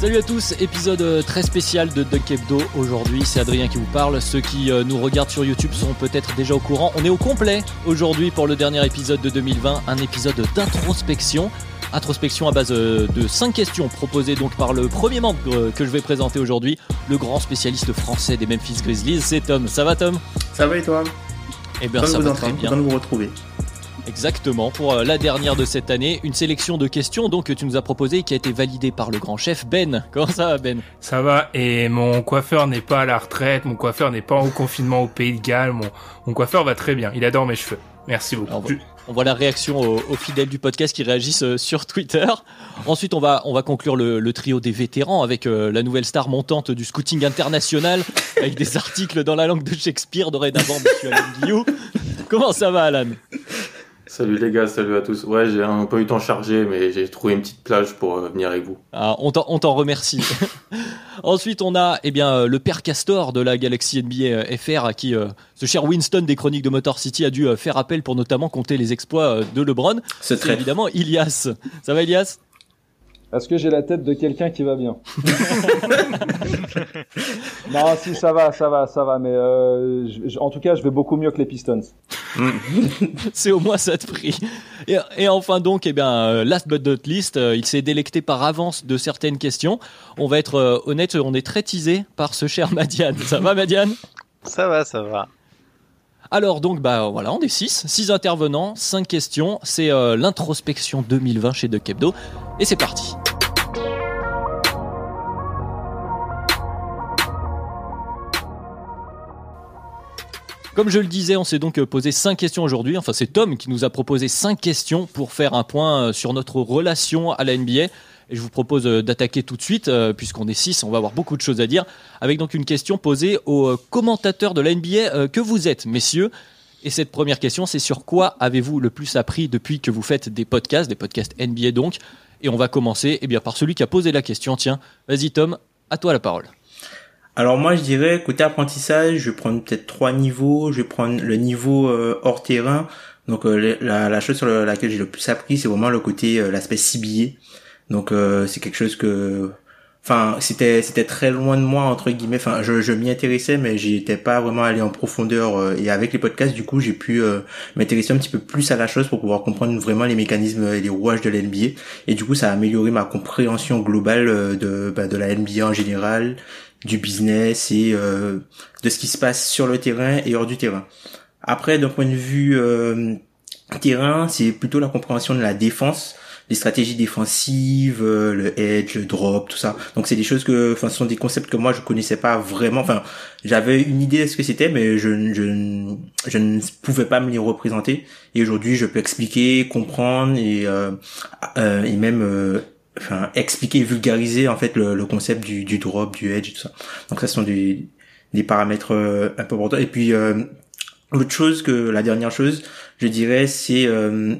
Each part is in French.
Salut à tous, épisode euh, très spécial de Dunk Hebdo. Aujourd'hui, c'est Adrien qui vous parle. Ceux qui euh, nous regardent sur YouTube sont peut-être déjà au courant. On est au complet aujourd'hui pour le dernier épisode de 2020, un épisode d'introspection. Introspection à base euh, de 5 questions proposées donc par le premier membre que je vais présenter aujourd'hui, le grand spécialiste français des Memphis Grizzlies, c'est Tom. Ça va Tom? Ça va et toi? Eh bien ça va très bien. de vous retrouver. Exactement, pour euh, la dernière de cette année, une sélection de questions donc que tu nous as proposé et qui a été validée par le grand chef Ben. Comment ça va Ben? Ça va et mon coiffeur n'est pas à la retraite, mon coiffeur n'est pas en confinement au Pays de Galles, mon, mon coiffeur va très bien, il adore mes cheveux. Merci beaucoup. on voit la réaction aux, fidèles du podcast qui réagissent euh, sur Twitter. Ensuite, on va, on va conclure le, trio des vétérans avec euh, la nouvelle star montante du scouting international, avec des articles dans la langue de Shakespeare, dorénavant, monsieur Alain Guillou. Comment ça va, Alan? Salut les gars, salut à tous. Ouais, j'ai un peu eu le temps chargé, mais j'ai trouvé une petite plage pour euh, venir avec vous. Ah, on t'en remercie. Ensuite, on a eh bien, euh, le père Castor de la galaxie NBA euh, FR, à qui ce cher Winston des chroniques de Motor City a dû faire appel pour notamment compter les exploits de LeBron. C'est évidemment Ilias. Ça va, Ilias? Est-ce que j'ai la tête de quelqu'un qui va bien Non, si ça va, ça va, ça va, mais euh, en tout cas, je vais beaucoup mieux que les Pistons. C'est au moins ça de prix. Et, enfin donc, eh bien, euh, last but not least, euh, il s'est délecté par avance de certaines questions. On va être honnête, on est très teasé par ce cher Madiane. Ça va, Madiane? Ça va, ça va. Alors donc bah voilà, on est 6, 6 intervenants, 5 questions, c'est euh, l'introspection 2020 chez De Kebdo et c'est parti. Comme je le disais, on s'est donc posé 5 questions aujourd'hui. Enfin, c'est Tom qui nous a proposé 5 questions pour faire un point euh, sur notre relation à la NBA. Et je vous propose euh, d'attaquer tout de suite, euh, puisqu'on est 6, on va avoir beaucoup de choses à dire, avec donc une question posée aux euh, commentateurs de la NBA que vous êtes, messieurs. Et cette première question, c'est sur quoi avez-vous le plus appris depuis que vous faites des podcasts, des podcasts NBA donc? Et on va commencer eh bien, par celui qui a posé la question. Tiens, vas-y Tom, à toi la parole. Alors moi je dirais côté apprentissage, je vais prendre peut-être trois niveaux. Je vais prendre le niveau hors terrain. Donc la, la, chose sur laquelle j'ai le plus appris, c'est vraiment le côté l'aspect CBA. Donc euh, c'est quelque chose que enfin c'était c'était très loin de moi entre guillemets. Enfin je, je m'y intéressais mais j'étais pas vraiment allé en profondeur euh, et avec les podcasts du coup j'ai pu euh, m'intéresser un petit peu plus à la chose pour pouvoir comprendre vraiment les mécanismes et les rouages de la NBA et du coup ça a amélioré ma compréhension globale de bah, de la NBA en général du business et de ce qui se passe sur le terrain et hors du terrain. Après d'un point de vue terrain c'est plutôt la compréhension de la défense les stratégies défensives, euh, le edge, le drop, tout ça. Donc c'est des choses que, enfin, ce sont des concepts que moi je connaissais pas vraiment. Enfin, j'avais une idée de ce que c'était, mais je, je, je ne pouvais pas me les représenter. Et aujourd'hui, je peux expliquer, comprendre et euh, euh et même euh, enfin expliquer, vulgariser en fait le, le concept du, du drop, du edge, tout ça. Donc ça, ce sont des des paramètres un peu importants. Et puis L'autre chose que la dernière chose, je dirais, c'est euh,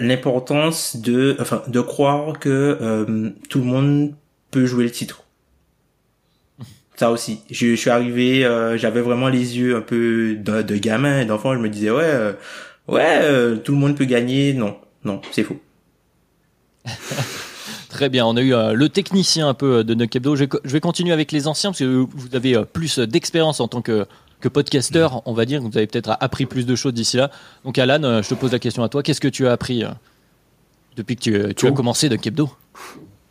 l'importance de enfin de croire que euh, tout le monde peut jouer le titre. Ça aussi. Je, suis arrivé euh, j'avais vraiment les yeux un peu de, de gamin d'enfant. Je me disais ouais ouais tout le monde peut gagner. Non non c'est faux. Très bien, on a eu le technicien un peu de Nukebdo. Je, je vais continuer avec les anciens parce que vous avez plus d'expérience en tant que que podcaster, on va dire. Vous avez peut-être appris plus de choses d'ici là. Donc Alan, euh, je te pose la question à toi. Qu'est-ce que tu as appris euh, depuis que tu, as commencé de Kebdo?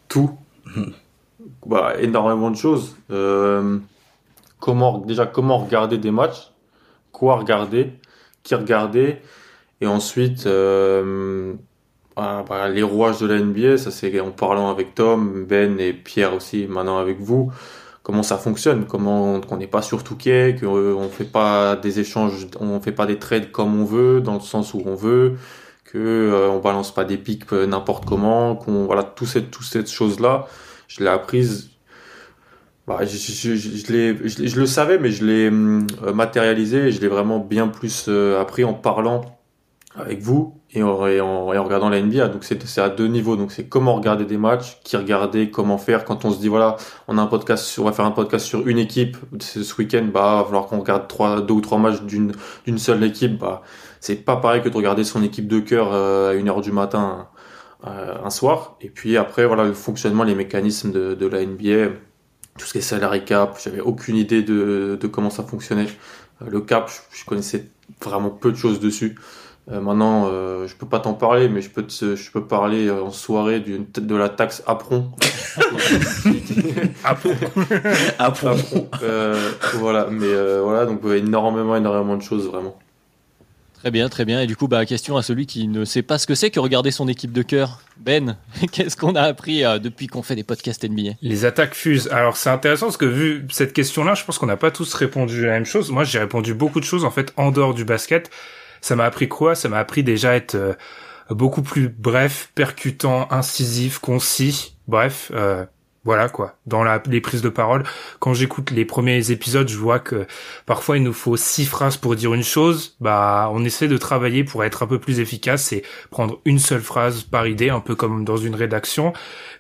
Tout. bah, énormément de choses. Euh, comment déjà comment regarder des matchs, quoi regarder, qui regarder, et ensuite bah, bah, les rouages de la NBA, ça c'est en parlant avec Tom, Ben et Pierre aussi, maintenant avec vous, comment ça fonctionne, comment qu'on n'est pas sur Touquet, qu'on fait pas des échanges, on fait pas des trades comme on veut, dans le sens où on veut, que euh, on balance pas des pics euh, n'importe comment, qu'on voilà tout cette tout cette chose là, je l'ai apprise. Bah, je, je, je, je, le savais, mais je l'ai euh, matérialisé et je l'ai vraiment bien plus appris en parlant avec vous et en, et en, regardant la NBA. Donc c'est à deux niveaux. Donc c'est comment regarder des matchs, qui regarder, comment faire. Quand on se dit voilà, on a un podcast, on va faire un podcast sur une équipe ce week-end, bah va falloir qu'on regarde trois, deux ou trois matchs d'une d'une seule équipe. Bah c'est pas pareil que de regarder son équipe de cœur euh, à une heure du matin euh, un soir. Et puis après voilà le fonctionnement, les mécanismes de, de la NBA, tout ce qui est salary cap. J'avais aucune idée de, de comment ça fonctionnait. Euh, le cap, je connaissais vraiment peu de choses dessus. Euh, maintenant, euh, je peux pas t'en parler, mais je peux te, je peux parler euh, en soirée d'une de la taxe Apron. Apron. Apron. Euh, voilà, mais voilà, donc énormément, énormément de choses vraiment. Très bien, très bien. Et du coup, bah, question à celui qui ne sait pas ce que c'est que regarder son équipe de cœur. Ben, qu'est-ce qu'on a appris depuis qu'on fait des podcasts NBA Les attaques fusent. Alors, c'est intéressant parce que vu cette question-là, je pense qu'on n'a pas tous répondu la même chose. Moi, j'ai répondu beaucoup de choses en fait en dehors du basket. Ça m'a appris quoi? Ça m'a appris déjà à être euh, beaucoup plus bref, percutant, incisif, concis. Bref, euh, voilà quoi. Dans la, les prises de parole, quand j'écoute les premiers épisodes, je vois que parfois il nous faut six phrases pour dire une chose. Bah, on essaie de travailler pour être un peu plus efficace et prendre une seule phrase par idée, un peu comme dans une rédaction.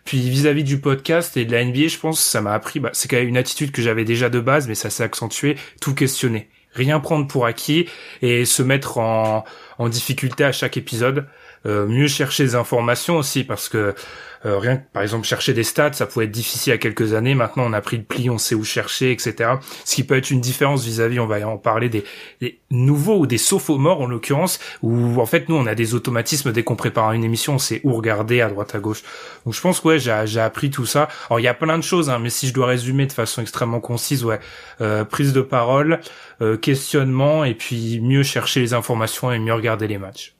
Puis vis-à-vis du podcast et de la NBA, je pense, ça m'a appris. Bah, c'est quand même une attitude que j'avais déjà de base, mais ça s'est accentué. Tout questionner rien prendre pour acquis et se mettre en, difficulté à chaque épisode. Euh, mieux chercher des informations aussi parce que euh, rien que par exemple chercher des stats ça pouvait être difficile a quelques années. Maintenant on a pris le pli on sait où chercher etc ce qui peut être une différence vis-à-vis on va en parler des, nouveaux ou des sophomores en l'occurrence où en fait nous on a des automatismes dès qu'on prépare une émission on sait où regarder à droite à gauche. Donc je pense ouais j'ai appris tout ça. Alors il y a plein de choses hein, mais si je dois résumer de façon extrêmement concise ouais euh, prise de parole euh, questionnement et puis mieux chercher les informations et mieux regarder les matchs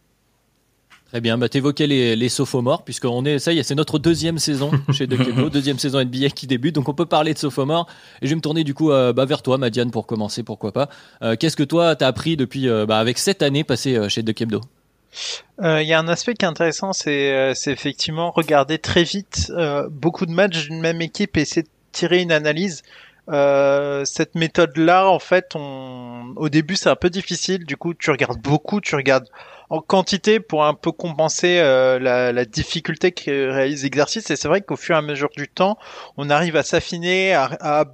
Très bien, bah, t'évoquais les, les sophomores, puisqu'on est, ça y est, c'est notre deuxième saison chez Duckebo, deuxième saison NBA qui débute, donc on peut parler de sophomores. Et je vais me tourner du coup euh, bah, vers toi, Madiane, pour commencer, pourquoi pas. Euh, qu'est-ce que toi t'as appris depuis, euh, bah, avec cette année passée chez Duckebo il y a un aspect qui est intéressant, c'est effectivement regarder très vite beaucoup de matchs d'une même équipe et essayer de tirer une analyse. cette méthode-là, en fait, on... au début, c'est un peu difficile. Du coup, tu regardes beaucoup, tu regardes en quantité pour un peu compenser euh, la, la, difficulté que réalise l'exercice. Et c'est vrai qu'au fur et à mesure du temps, on arrive à s'affiner, à, à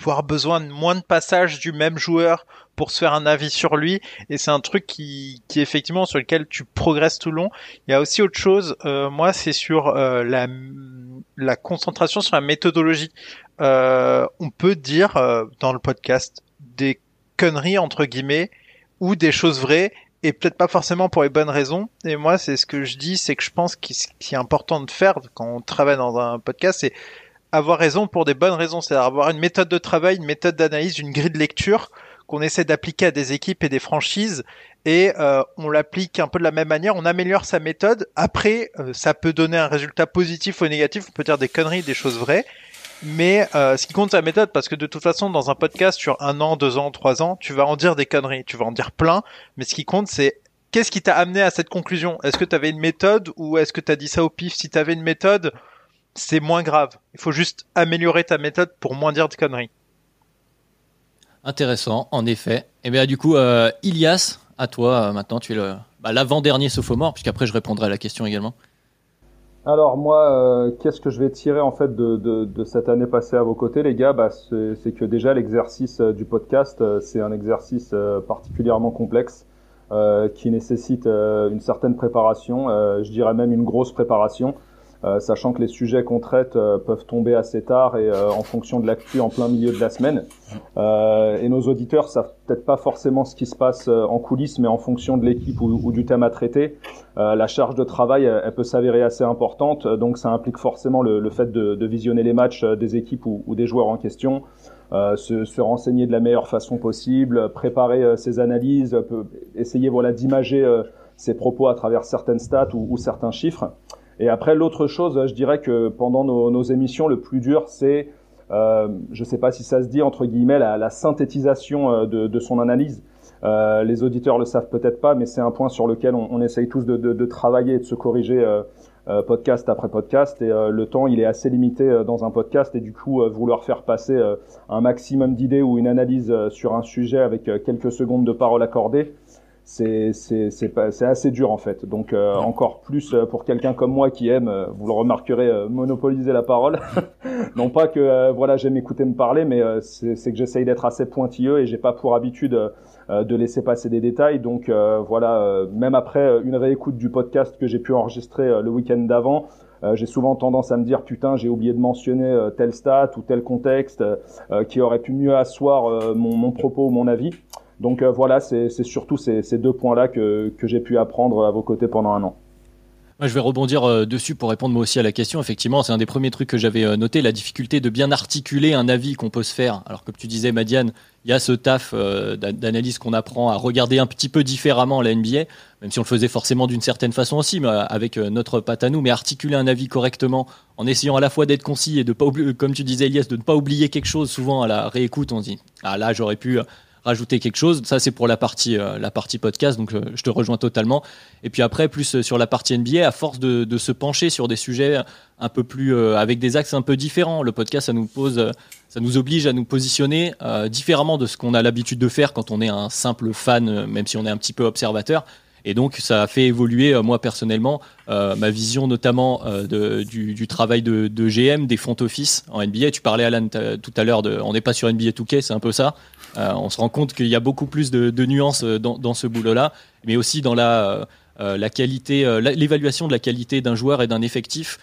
avoir besoin de moins de passages du même joueur pour se faire un avis sur lui et c'est un truc qui, qui effectivement sur lequel tu progresses tout le long. Il y a aussi autre chose, euh, moi c'est sur euh, la, la concentration sur la méthodologie. Euh, on peut dire euh, dans le podcast des conneries entre guillemets ou des choses vraies et peut-être pas forcément pour les bonnes raisons. Et moi, c'est ce que je dis, c'est que je pense qu'il est important de faire quand on travaille dans un podcast, c'est avoir raison pour des bonnes raisons, c'est-à-dire avoir une méthode de travail, une méthode d'analyse, une grille de lecture qu'on essaie d'appliquer à des équipes et des franchises. Et euh, on l'applique un peu de la même manière, on améliore sa méthode. Après, euh, ça peut donner un résultat positif ou négatif, on peut dire des conneries, des choses vraies, mais euh, ce qui compte, c'est la méthode, parce que de toute façon, dans un podcast sur un an, deux ans, trois ans, tu vas en dire des conneries, tu vas en dire plein, mais ce qui compte, c'est qu'est-ce qui t'a amené à cette conclusion? Est-ce que tu avais une méthode ou est-ce que tu as dit ça au pif? Si tu avais une méthode, c'est moins grave. Il faut juste améliorer ta méthode pour moins dire de conneries. Intéressant, en effet. Et eh bien du coup, euh, Ilias, à toi, euh, maintenant, tu es bah, l'avant-dernier sophomore, puisqu'après je répondrai à la question également. Alors moi, euh, qu'est-ce que je vais tirer en fait de, cette année passée à vos côtés, les gars? Bah, C'est que déjà l'exercice euh, du podcast, euh, c'est un exercice particulièrement complexe qui nécessite une certaine préparation, je dirais même une grosse préparation. Euh, sachant que les sujets qu'on traite euh, peuvent tomber assez tard et euh, en fonction de l'actu en plein milieu de la semaine. et nos auditeurs savent peut-être pas forcément ce qui se passe en coulisses, mais en fonction de l'équipe ou, du thème à traiter, la charge de travail elle, peut s'avérer assez importante. Donc ça implique forcément le, le fait de, de, visionner les matchs des équipes ou, ou des joueurs en question. Euh, se, se, renseigner de la meilleure façon possible, préparer ses analyses, essayer voilà d'imager ses propos à travers certaines stats ou, ou certains chiffres. Et après, l'autre chose, je dirais que pendant nos, nos émissions, le plus dur, c'est, euh, je ne sais pas si ça se dit entre guillemets, la, la synthétisation euh, de, de, son analyse. Euh, les auditeurs le savent peut-être pas, mais c'est un point sur lequel on, on essaye tous de, de, de, travailler et de se corriger euh, euh podcast après podcast. Et euh, le temps, il est assez limité dans un podcast, et du coup, vouloir faire passer un maximum d'idées ou une analyse sur un sujet avec quelques secondes de parole accordées, c'est assez dur en fait. Donc euh, encore plus euh, pour quelqu'un comme moi qui aime, euh, vous le remarquerez, monopoliser la parole. non pas que voilà j'aime écouter me parler, mais c'est que j'essaye d'être assez pointilleux et j'ai pas pour habitude de laisser passer des détails. Donc voilà, même après une réécoute du podcast que j'ai pu enregistrer le week-end d'avant. j'ai souvent tendance à me dire putain j'ai oublié de mentionner tel stat ou tel contexte qui aurait pu mieux asseoir mon, mon propos ou mon avis. Donc euh, voilà, c'est surtout ces, deux points-là que, j'ai pu apprendre à vos côtés pendant un an. Je vais rebondir euh, dessus pour répondre moi aussi à la question. Effectivement, c'est un des premiers trucs que j'avais euh, noté, la difficulté de bien articuler un avis qu'on peut se faire. Alors, comme tu disais, Madiane, il y a ce taf d'analyse qu'on apprend à regarder un petit peu différemment la NBA, même si on le faisait forcément d'une certaine façon aussi, mais avec notre patte à nous, mais articuler un avis correctement en essayant à la fois d'être concis et de pas comme tu disais, Elias, de ne pas oublier quelque chose. Souvent, à la réécoute, on se dit, ah là, j'aurais pu rajouter quelque chose. Ça, c'est pour la partie, euh, la partie podcast, donc je te rejoins totalement. Et puis après, plus euh, sur la partie NBA, à force de, de se pencher sur des sujets un peu plus, euh, avec des axes un peu différents. Le podcast, ça nous pose, ça nous oblige à nous positionner différemment de ce qu'on a l'habitude de faire quand on est un simple fan, même si on est un petit peu observateur. Et donc, ça a fait évoluer, moi personnellement, ma vision notamment de, du, travail de, GM, des front office en NBA. Tu parlais, Alan, tout à l'heure, de, on n'est pas sur NBA 2K, c'est un peu ça. Euh, on se rend compte qu'il y a beaucoup plus de, nuances euh, dans, ce boulot-là, mais aussi dans la, euh, qualité, l'évaluation de la qualité d'un joueur et d'un effectif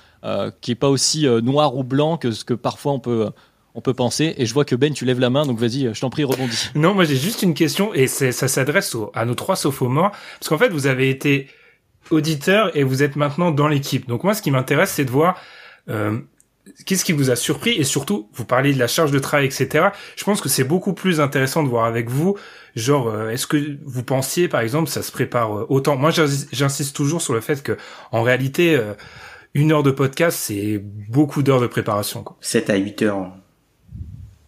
qui est pas aussi noir ou blanc que ce que parfois on peut on peut penser. Et je vois que Ben, tu lèves la main, donc vas-y, je t'en prie, rebondis. Non, moi j'ai juste une question, et ça s'adresse à nos trois sophomores, parce qu'en fait, vous avez été auditeur et vous êtes maintenant dans l'équipe. Donc moi, ce qui m'intéresse, c'est de voir qu'est-ce qui vous a surpris et surtout vous parlez de la charge de travail etc je pense que c'est beaucoup plus intéressant de voir avec vous genre euh, est-ce que vous pensiez par exemple ça se prépare euh, autant? Moi j'insiste toujours sur le fait que en réalité euh, une heure de podcast c'est beaucoup d'heures de préparation quoi. 7 à 8 heures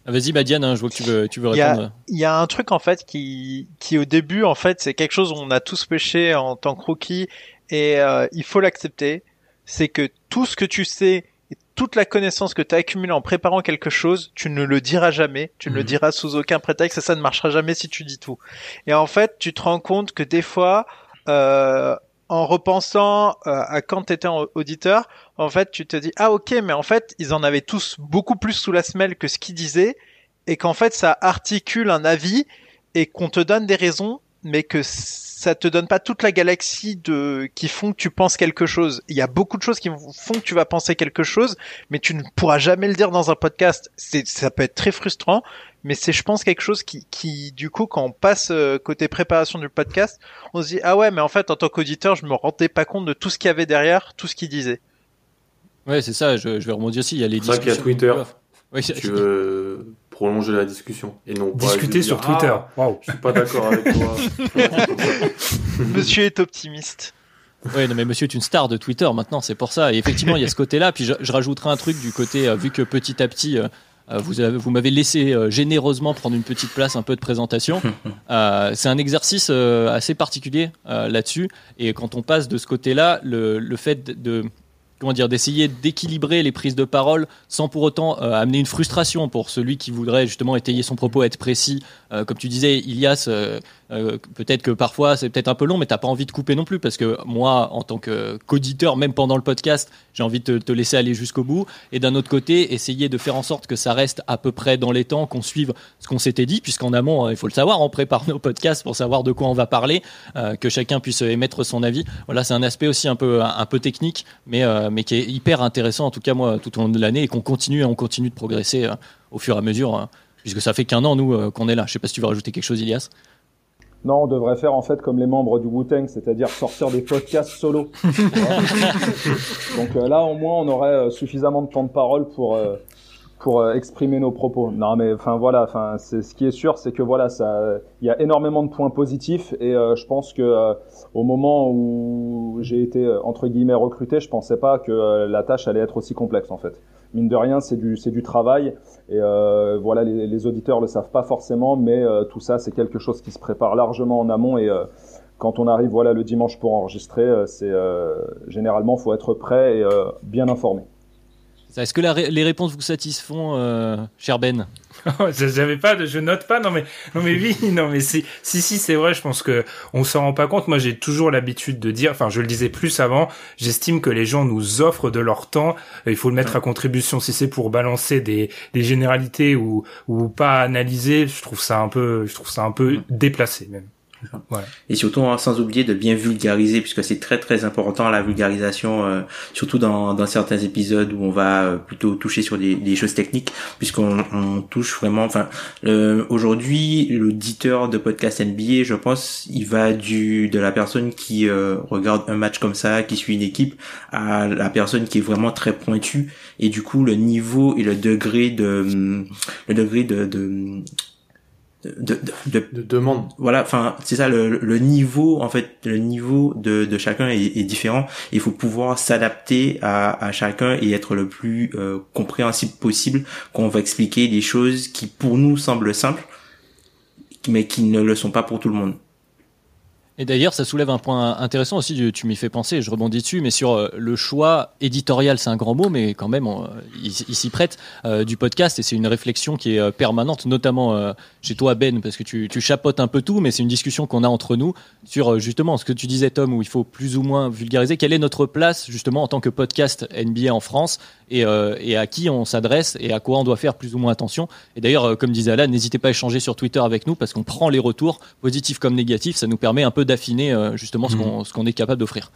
ah, Vas-y, Madiane, hein, je vois que tu veux, tu veux répondre. Il y, a un truc en fait qui, qui au début en fait, c'est quelque chose où on a tous pêché en tant que rookie et il faut l'accepter. C'est que tout ce que tu sais toute la connaissance que tu as accumulée en préparant quelque chose, tu ne le diras jamais, tu ne le mhm. diras sous aucun prétexte et ça ne marchera jamais si tu dis tout. Et en fait, tu te rends compte que des fois, euh, en repensant euh, à quand tu étais auditeur, en fait, tu te dis ah ok, mais en fait, ils en avaient tous beaucoup plus sous la semelle que ce qu'ils disaient et qu'en fait, ça articule un avis et qu'on te donne des raisons, mais que ça te donne pas toute la galaxie de qui font que tu penses quelque chose. Il y a beaucoup de choses qui font que tu vas penser quelque chose, mais tu ne pourras jamais le dire dans un podcast. C'est ça peut être très frustrant, mais c'est je pense quelque chose qui qui du coup quand on passe euh, côté préparation du podcast, on se dit ah ouais, mais en fait en tant qu'auditeur, je me rendais pas compte de tout ce qu'il y avait derrière, tout ce qu'il disait. Ouais, c'est ça, je, je vais remonter aussi, il y a les discussions. qu'il y a Twitter. Oui, tu veux prolonger la discussion et non pas discuter sur Twitter. Ah, Je suis pas d'accord avec toi. Monsieur est optimiste. Oui, non, mais monsieur est une star de Twitter maintenant, c'est pour ça. Et effectivement, il y a ce côté-là. Puis je, je, rajouterai un truc du côté, euh, vu que petit à petit, euh, euh, vous, avez, vous m'avez laissé généreusement prendre une petite place, un peu de présentation. c'est un exercice assez particulier là-dessus. Et quand on passe de ce côté-là, le, le fait de comment dire, d'essayer d'équilibrer les prises de parole sans pour autant euh, amener une frustration pour celui qui voudrait justement étayer son propos, être précis. Euh, comme tu disais, Ilias, euh, euh, peut-être que parfois c'est peut-être un peu long, mais t'as pas envie de couper non plus parce que moi, en tant qu'auditeur, même pendant le podcast, j'ai envie de te, laisser aller jusqu'au bout. Et d'un autre côté, essayer de faire en sorte que ça reste à peu près dans les temps, qu'on suive ce qu'on s'était dit, puisqu'en amont, il faut le savoir, on prépare nos podcasts pour savoir de quoi on va parler, euh, que chacun puisse émettre son avis. Voilà, c'est un aspect aussi un peu un, peu technique, mais euh, mais qui est hyper intéressant en tout cas moi tout au long de l'année et qu'on continue on continue de progresser au fur et à mesure, hein, puisque ça fait qu'un an nous qu'on est là. Je sais pas si tu veux rajouter quelque chose, Ilias. Non, on devrait faire en fait comme les membres du Wu-Tang, c'est-à-dire sortir des podcasts solo. Donc euh, là, au moins, on aurait euh, suffisamment de temps de parole pour euh, euh, exprimer nos propos. Non, mais enfin voilà, enfin c'est ce qui est sûr, c'est que voilà, ça, il y a énormément de points positifs et euh, je pense que euh, au moment où j'ai été entre guillemets recruté, je pensais pas que la tâche allait être aussi complexe en fait. Mine de rien, c'est du c'est du travail et voilà, les, les, auditeurs le savent pas forcément, mais tout ça c'est quelque chose qui se prépare largement en amont et quand on arrive voilà le dimanche pour enregistrer, c'est généralement faut être prêt et bien informé. Est-ce que les réponses vous satisfont, euh, cher Ben J'avais pas de, je note pas. Non mais, non mais oui, non mais si, si, si, c'est vrai. Je pense que on s'en rend pas compte. Moi, j'ai toujours l'habitude de dire, enfin, je le disais plus avant. J'estime que les gens nous offrent de leur temps. Il faut le mettre à contribution. Si c'est pour balancer des, des généralités ou, ou pas analyser, je trouve ça un peu, je trouve ça un peu déplacé même. Et surtout, hein, sans oublier de bien vulgariser, puisque c'est très très important la vulgarisation, euh, surtout dans, dans certains épisodes où on va euh, plutôt toucher sur des, des choses techniques, puisqu'on on touche vraiment. Enfin, aujourd'hui, l'auditeur de podcast NBA, je pense, il va du de la personne qui euh, regarde un match comme ça, qui suit une équipe, à la personne qui est vraiment très pointue, et du coup, le niveau et le degré de le degré de, de de, de, de, demande. Voilà, enfin c'est ça le, le, niveau en fait le niveau de, de chacun est, est différent. Il faut pouvoir s'adapter à, à chacun et être le plus euh, compréhensible possible quand on va expliquer des choses qui pour nous semblent simples mais qui ne le sont pas pour tout le monde. Et d'ailleurs, ça soulève un point intéressant aussi, tu m'y fais penser, je rebondis dessus, mais sur euh, le choix éditorial, c'est un grand mot, mais quand même, il, s'y prête, euh, du podcast, et c'est une réflexion qui est euh, permanente, notamment chez toi, Ben, parce que tu, tu chapotes un peu tout, mais c'est une discussion qu'on a entre nous sur justement ce que tu disais, Tom, où il faut plus ou moins vulgariser. Quelle est notre place, justement, en tant que podcast NBA en France, et, et à qui on s'adresse, et à quoi on doit faire plus ou moins attention? Et d'ailleurs, comme disait Alan, n'hésitez pas à échanger sur Twitter avec nous, parce qu'on prend les retours, positifs comme négatifs, ça nous permet un peu d'affiner euh, justement mhm. ce qu'on est capable d'offrir.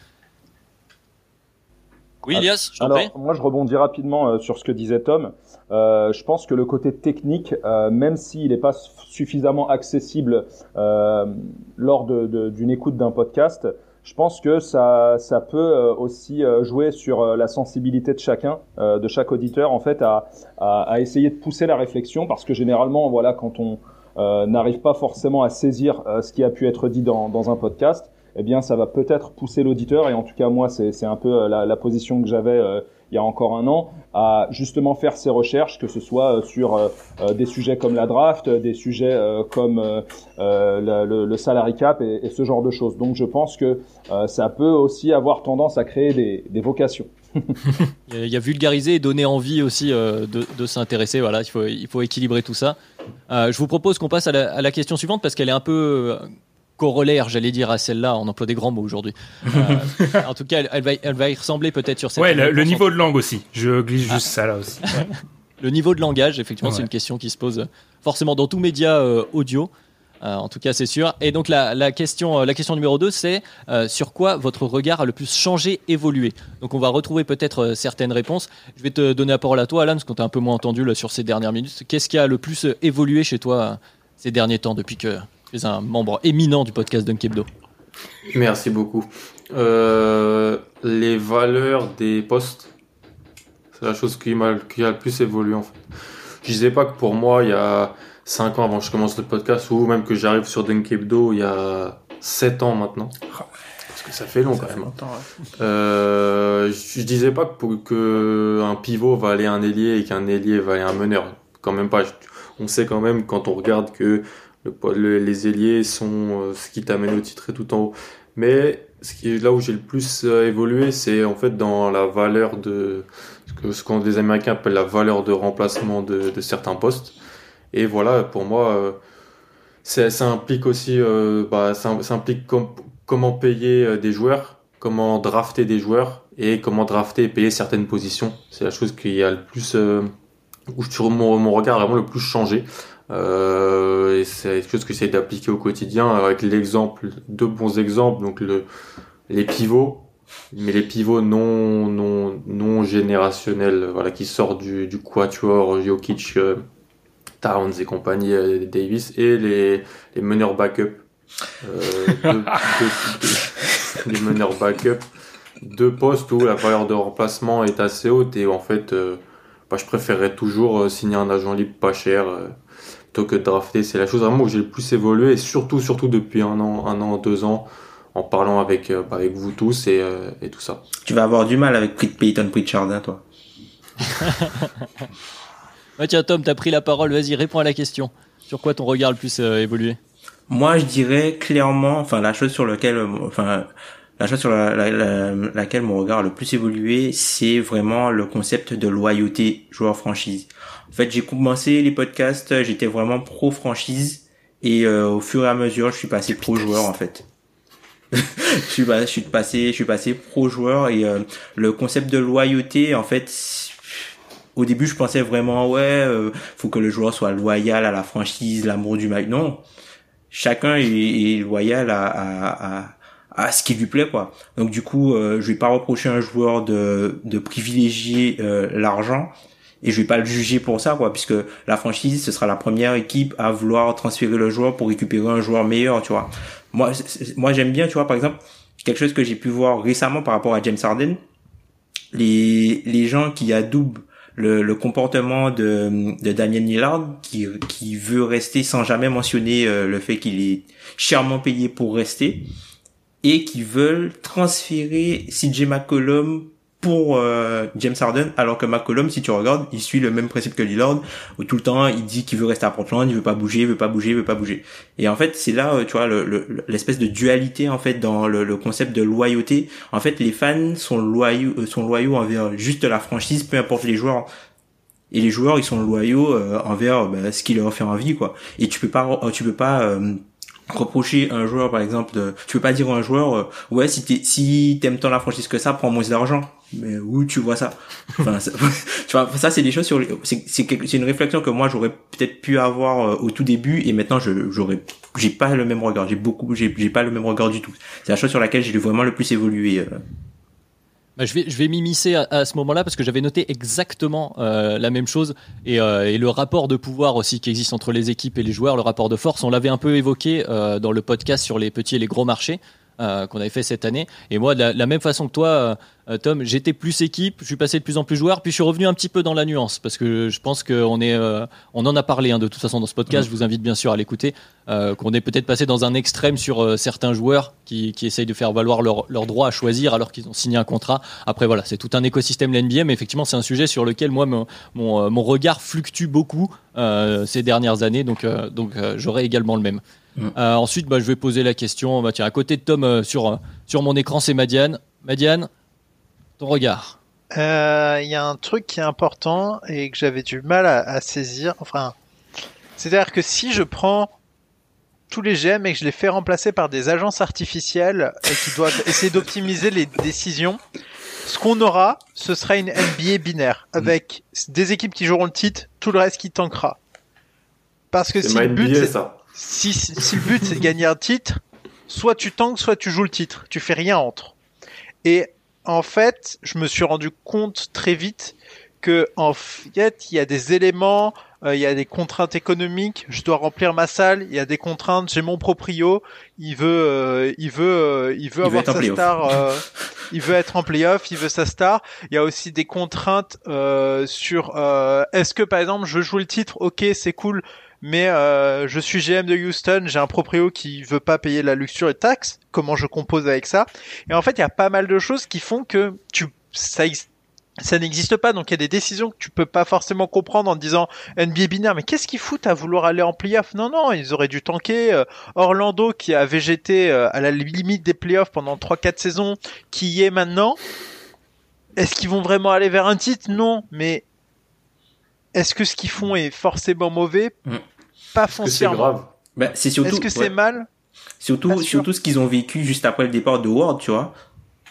Oui, Elias, je Alors, moi, je rebondis rapidement euh, sur ce que disait Tom. Euh, je pense que le côté technique, même s'il n'est pas suffisamment accessible lors d'une écoute d'un podcast, je pense que ça, ça peut aussi jouer sur la sensibilité de chacun, de chaque auditeur, en fait, à, à, essayer de pousser la réflexion, parce que généralement, voilà, quand on, euh, n'arrive pas forcément à saisir euh, ce qui a pu être dit dans, dans un podcast, eh bien ça va peut-être pousser l'auditeur, et en tout cas moi c'est un peu euh, la, la position que j'avais il y a encore un an, à justement faire ses recherches, que ce soit sur des sujets comme la draft, des sujets comme le, le, salary cap et, et, ce genre de choses. Donc je pense que ça peut aussi avoir tendance à créer des, des vocations. il y a vulgariser et donner envie aussi euh, de, de s'intéresser. Voilà, il faut, il faut équilibrer tout ça. Euh, je vous propose qu'on passe à la, à la, question suivante parce qu'elle est un peu euh, corollaire, j'allais dire, à celle-là. On emploie des grands mots aujourd'hui. en tout cas, elle, va, elle va y ressembler peut-être sur cette. Ouais, le, niveau de langue aussi. Je glisse juste ah. ça là aussi. le niveau de langage, effectivement, c'est une question qui se pose forcément dans tout média audio. Euh, en tout cas, c'est sûr. Et donc la, question, euh, la question numéro 2, c'est euh, sur quoi votre regard a le plus changé, évolué? Donc on va retrouver peut-être certaines réponses. Je vais te donner la parole à toi, Alan, parce qu'on t'a un peu moins entendu là, sur ces dernières minutes. Qu'est-ce qui a le plus évolué chez toi ces derniers temps depuis que tu es un membre éminent du podcast Dunkebdo Merci beaucoup. les valeurs des posts, c'est la chose qui, qui a le plus évolué en fait. Je disais pas que pour moi, il y a 5 ans avant que je commence le podcast ou même que j'arrive sur Dunk Hebdo il y a 7 ans maintenant. Ah Parce que ça fait long quand même. Hein. euh, je, disais pas que, un pivot va aller un ailier et qu'un ailier va aller un meneur. Quand même pas. On sait quand même quand on regarde que le, les ailiers sont euh, ce qui t'amène au titre et tout en haut. Mais ce qui est là où j'ai le plus euh, évolué, c'est en fait dans la valeur de ce que ce qu'on les Américains appellent la valeur de remplacement de, de certains postes. Et voilà, pour moi, euh, ça implique aussi, euh, bah, ça, implique comment payer euh, des joueurs, comment drafter des joueurs et comment drafter et payer certaines positions. C'est la chose qui a le plus, où sur mon, mon regard vraiment le plus changé. c'est quelque chose que j'essaie d'appliquer au quotidien avec l'exemple, deux bons exemples, donc le, les pivots, mais les pivots non non non générationnels, voilà, qui sortent du, du quatuor Jokic, Towns et compagnie euh, Davis et les, les meneurs backup. Euh, les meneurs backup. Deux postes où la valeur de remplacement est assez haute et en fait, euh, bah, je préférerais toujours signer un agent libre pas cher plutôt que de drafter. C'est la chose vraiment où j'ai le plus évolué et surtout, surtout depuis un an, un an, deux ans, en parlant avec, bah, avec vous tous et, et tout ça. Tu vas avoir du mal avec Peyton Pritchard, hein, toi. bah tiens Tom, t'as pris la parole, vas-y, réponds à la question. Sur quoi ton regard le plus évolué Moi, je dirais clairement, enfin la chose sur laquelle, enfin la chose sur laquelle mon regard a le plus évolué, c'est vraiment le concept de loyauté joueur-franchise. En fait, j'ai commencé les podcasts, j'étais vraiment pro-franchise, et euh, au fur et à mesure, je suis passé pro-joueur en fait. je suis je suis passé, je suis passé pro-joueur et euh, le concept de loyauté, en fait, au début, je pensais vraiment ouais, euh, faut que le joueur soit loyal à la franchise, l'amour du match. Non, chacun est, loyal à, à, à à ce qui lui plaît quoi. Donc du coup, euh, je vais pas reprocher un joueur de, de privilégier euh, l'argent et je vais pas le juger pour ça quoi puisque la franchise ce sera la première équipe à vouloir transférer le joueur pour récupérer un joueur meilleur, tu vois. Moi moi j'aime bien, tu vois par exemple, quelque chose que j'ai pu voir récemment par rapport à James Harden, les les gens qui adoubent le, le comportement de, de Daniel Lillard qui, qui veut rester sans jamais mentionner euh, le fait qu'il est chèrement payé pour rester et qui veulent transférer CJ McCollum pour euh, James Harden alors que McCollum si tu regardes il suit le même principe que Lillard où tout le temps il dit qu'il veut rester à Portland il veut pas bouger il veut pas bouger il veut pas bouger. Et en fait c'est là euh, tu vois l'espèce le, de dualité en fait dans le, concept de loyauté. En fait les fans sont loyaux euh, sont loyaux envers juste la franchise peu importe les joueurs. Et les joueurs ils sont loyaux envers bah, ce qui leur fait envie quoi. Et tu peux pas tu peux pas reprocher un joueur par exemple de, tu peux pas dire à un joueur euh, ouais si t'es si t'aimes tant la franchise que ça prends moins d'argent. Mais où tu vois ça? Tu vois ça c'est des choses c'est c'est une réflexion que moi j'aurais peut-être pu avoir euh, au tout début et maintenant j'aurais j'ai pas le même regard. J'ai beaucoup j'ai j'ai pas le même regard du tout. C'est la chose sur laquelle j'ai vraiment le plus évolué euh. Bah, je vais, je m'immiscer à, ce moment-là parce que j'avais noté exactement euh, la même chose et, euh, et, le rapport de pouvoir aussi qui existe entre les équipes et les joueurs, le rapport de force. On l'avait un peu évoqué euh, dans le podcast sur les petits et les gros marchés. Euh, qu'on avait fait cette année. Et moi, de la, même façon que toi, euh, Tom, j'étais plus équipe, je suis passé de plus en plus joueur, puis je suis revenu un petit peu dans la nuance parce que je pense qu'on est, euh, on en a parlé hein, de toute façon dans ce podcast. Je vous invite bien sûr à l'écouter. qu'on est peut-être passé dans un extrême sur certains joueurs qui, qui, essayent de faire valoir leur, leur droit à choisir alors qu'ils ont signé un contrat. Après voilà, c'est tout un écosystème l'NBA, mais effectivement c'est un sujet sur lequel moi mon, mon, mon regard fluctue beaucoup ces dernières années, donc donc j'aurai également le même. Mm. Euh, ensuite, bah, je vais poser la question. Bah, tiens, à côté de Tom, euh, sur, euh, sur mon écran, c'est Madiane. Madiane, ton regard Il y a un truc qui est important et que j'avais du mal à, saisir. Enfin, c'est-à-dire que si je prends tous les GM et que je les fais remplacer par des agences artificielles qui doivent essayer d'optimiser les décisions, ce qu'on aura, ce sera une NBA binaire avec des équipes qui joueront le titre, tout le reste qui tankera. Parce que si le but, ça si, si le but c'est de gagner un titre, soit tu tankes, soit tu joues le titre. Tu fais rien entre. Et en fait, je me suis rendu compte très vite que en fait, il y a des éléments, euh, il y a des contraintes économiques. Je dois remplir ma salle. Il y a des contraintes. J'ai mon proprio. Il veut, euh, il veut, euh, il veut avoir sa star. il veut être en playoff. Il veut sa star. Il y a aussi des contraintes sur. Est-ce que par exemple, je joue le titre? Ok, c'est cool mais euh, je suis GM de Houston, j'ai un proprio qui veut pas payer la luxure et taxes. Comment je compose avec ça? Et en fait, il y a pas mal de choses qui font que tu ça ça n'existe pas, donc il y a des décisions que tu peux pas forcément comprendre en disant NBA binaire, mais qu'est-ce qu'ils foutent à vouloir aller en playoff? Non, non, ils auraient dû tanker. Euh, Orlando qui a végété euh, à la limite des playoffs pendant 3-4 saisons, qui y est maintenant. Est-ce qu'ils vont vraiment aller vers un titre? Non, mais est-ce que ce qu'ils font est forcément mauvais mm. Pas foncièrement. C'est grave. Bah, c'est surtout. Est-ce que c'est mal Surtout, surtout ce qu'ils ont vécu juste après le départ de Ward, tu vois.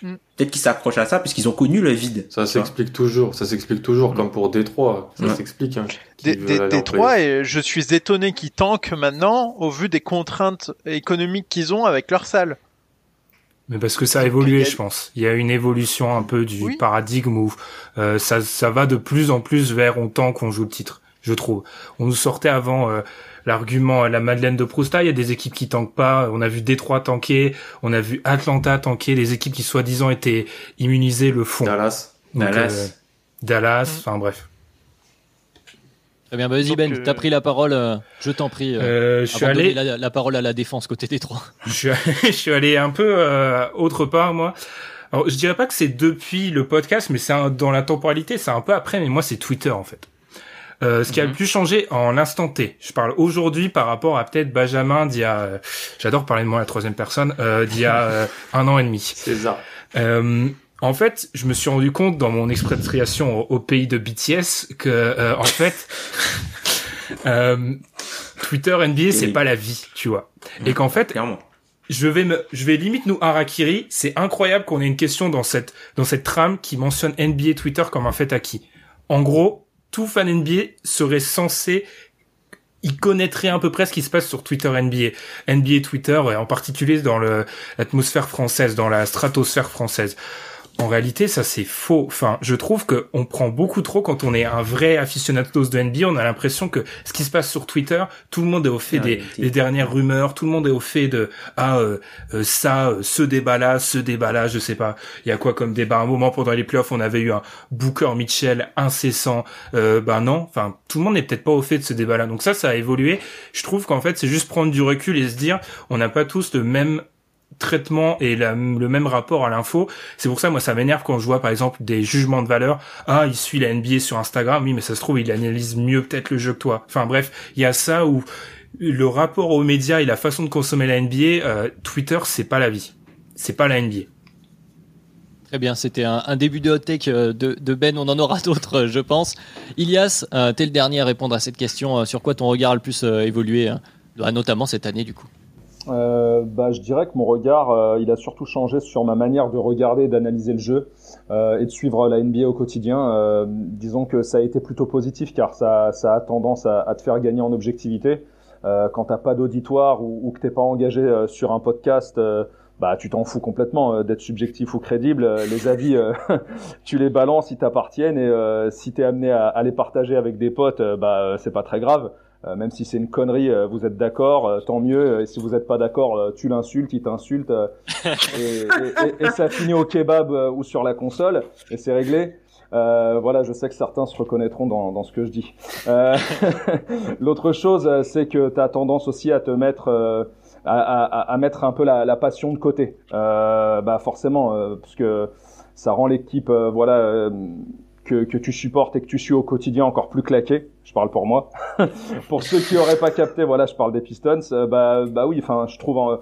Mm. Peut-être qu'ils s'accrochent à ça puisqu'ils ont connu le vide. Ça s'explique toujours. Ça s'explique toujours, comme pour Détroit. Ça s'explique. Hein, Détroit, et je suis étonné qu'ils tankent maintenant au vu des contraintes économiques qu'ils ont avec leur salle. Mais parce que ça a évolué, je pense. Il y a une évolution un peu du paradigme où euh, ça, ça va de plus en plus vers on tant qu'on joue le titre, je trouve. On nous sortait avant euh, l'argument la Madeleine de Proust. Ah, il y a des équipes qui tankent pas. On a vu Détroit tanker, on a vu Atlanta tanker. Les équipes qui soi-disant étaient immunisées le font. Dallas. Dallas. Euh, Dallas. Enfin bref. Très bien, bah, vas-y Ben, euh, t'as pris la parole, euh, je t'en prie. euh, Euh, je suis avant de allé, donner la, la parole à la défense côté des trois. je suis, je suis allé un peu euh, autre part moi. Alors je dirais pas que c'est depuis le podcast, mais c'est un- dans la temporalité, c'est un peu après. Mais moi c'est Twitter en fait. Euh, ce qui a le Mhm. plus changé en l'instant T. Je parle aujourd'hui par rapport à peut-être Benjamin d'il y a. euh, J'adore parler de moi à la troisième personne. Euh, d'il y a euh, un an et demi. C'est ça. Euh, en fait, je me suis rendu compte dans mon expatriation au, au pays de BTS que, euh, en fait, euh, Twitter NBA c'est pas la vie, tu vois, et qu'en fait, Clairement. je vais me, je vais limite nous harakiri. C'est incroyable qu'on ait une question dans cette dans cette trame qui mentionne NBA Twitter comme un fait acquis. En gros, tout fan NBA serait censé il connaîtrait à peu près ce qui se passe sur Twitter NBA, NBA Twitter, et en particulier dans le- l'atmosphère française, dans la stratosphère française. En réalité, ça c'est faux. Enfin, je trouve que on prend beaucoup trop quand on est un vrai aficionados de NBA. On a l'impression que ce qui se passe sur Twitter, tout le monde est au fait des, dernières rumeurs, tout le monde est au fait de ah euh, euh, ça, euh, ce débat-là, ce débat-là, je sais pas. Il y a quoi comme débat? À un moment pendant les playoffs, on avait eu un Booker Mitchell incessant. Euh, ben non, enfin tout le monde n'est peut-être pas au fait de ce débat-là. Donc ça, ça a évolué. Je trouve qu'en fait, c'est juste prendre du recul et se dire, on n'a pas tous le même traitement et la- le même rapport à l'info. C'est pour ça, moi, ça m'énerve quand je vois, par exemple, des jugements de valeur. Ah, il suit la NBA sur Instagram. Oui, mais ça se trouve, il analyse mieux peut-être le jeu que toi. Enfin, bref, il y a ça où le rapport aux médias et la façon de consommer la NBA, euh, Twitter, c'est pas la vie. C'est pas la NBA. Très bien, c'était un, un début de hot take euh, de, de Ben. On en aura d'autres, euh, je pense. Ilias, euh, t'es le dernier à répondre à cette question. euh, Sur quoi ton regard a le plus évolué, hein, notamment cette année du coup Euh, bah, je dirais que mon regard, euh, il a surtout changé sur ma manière de regarder d'analyser le jeu euh, et de suivre la NBA au quotidien. Euh, disons que ça a été plutôt positif car ça, a tendance à, te faire gagner en objectivité. Quand t'as pas d'auditoire ou, que t'es pas engagé sur un podcast, bah tu t'en fous complètement d'être subjectif ou crédible. Les avis, tu les balances, ils t'appartiennent et si t'es amené à, à les partager avec des potes, bah c'est pas très grave. Euh, même si c'est une connerie, euh, vous êtes d'accord, euh, tant mieux. Et si vous n'êtes pas d'accord, tu l'insultes, il t'insulte, et, et- et- ça finit au kebab ou sur la console, et c'est réglé. Euh, voilà, je sais que certains se reconnaîtront dans, dans ce que je dis. Euh, L'autre chose, c'est que tu as tendance aussi à te mettre, euh, à, à- à mettre un peu la, la passion de côté. Bah forcément, parce que ça rend l'équipe, voilà. Que, tu supportes et que tu suis au quotidien encore plus claqué. Je parle pour moi. pour ceux qui auraient pas capté, voilà, je parle des Pistons. euh, bah, bah oui, enfin, je trouve, en-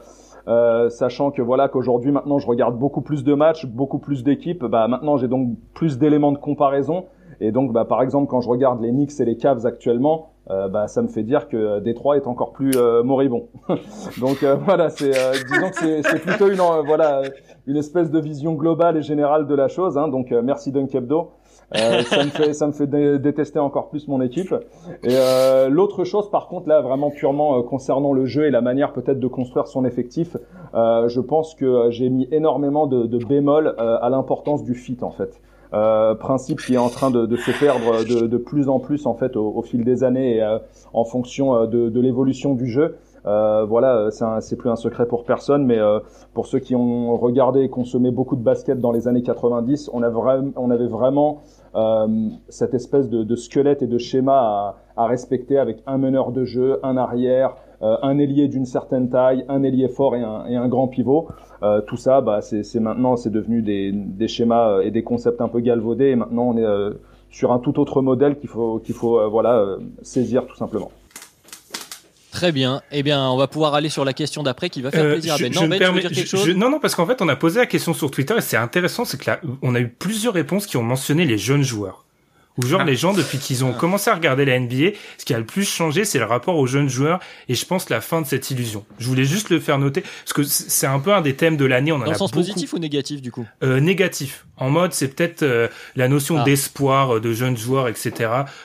euh, sachant que voilà qu'aujourd'hui maintenant je regarde beaucoup plus de matchs, beaucoup plus d'équipes. Bah maintenant j'ai donc plus d'éléments de comparaison. Et donc, bah, par exemple, quand je regarde les Knicks et les Cavs actuellement, euh, bah, ça me fait dire que Détroit est encore plus moribond. donc voilà, c'est disons que c'est- plutôt une voilà une espèce de vision globale et générale de la chose. Hein, donc merci Dunk Hebdo. Euh, ça me fait ça me fait dé- détester encore plus mon équipe. Et euh, l'autre chose, par contre, là, vraiment purement euh, concernant le jeu et la manière peut-être de construire son effectif, euh, je pense que j'ai mis énormément de, de bémol euh, à l'importance du fit en fait. Euh, principe qui est en train de, de se perdre de, de plus en plus en fait au, au fil des années et euh, en fonction de, de l'évolution du jeu. Euh, voilà, c'est plus un secret pour personne, mais pour ceux qui ont regardé et consommé beaucoup de basket dans les années 90, on, a vraiment, on avait vraiment cette espèce de, de squelette et de schéma à, à respecter avec un meneur de jeu, un arrière, euh, un ailier d'une certaine taille, un ailier fort et un, et un grand pivot. Euh, tout ça, bah, c'est maintenant, c'est devenu des, des schémas et des concepts un peu galvaudés. Et maintenant, on est euh, sur un tout autre modèle qu'il faut, qu'il faut euh, voilà, euh, saisir tout simplement. Très bien. Eh bien, on va pouvoir aller sur la question d'après qui va faire Euh, plaisir à Ben. Non, Ben, tu veux permets- dire quelque je- chose? je- Non, non, parce qu'en fait, on a posé la question sur Twitter et c'est intéressant, c'est que là, on a eu plusieurs réponses qui ont mentionné les jeunes joueurs. Ou genre Ah. les gens depuis qu'ils ont commencé à regarder la NBA, ce qui a le plus changé, c'est le rapport aux jeunes joueurs et je pense la fin de cette illusion. Je voulais juste le faire noter parce que c'est un peu un des thèmes de l'année. On en Dans a le sens beaucoup. positif ou négatif du coup? Euh, négatif. En mode, c'est peut-être euh, la notion Ah. d'espoir euh, de jeunes joueurs, etc.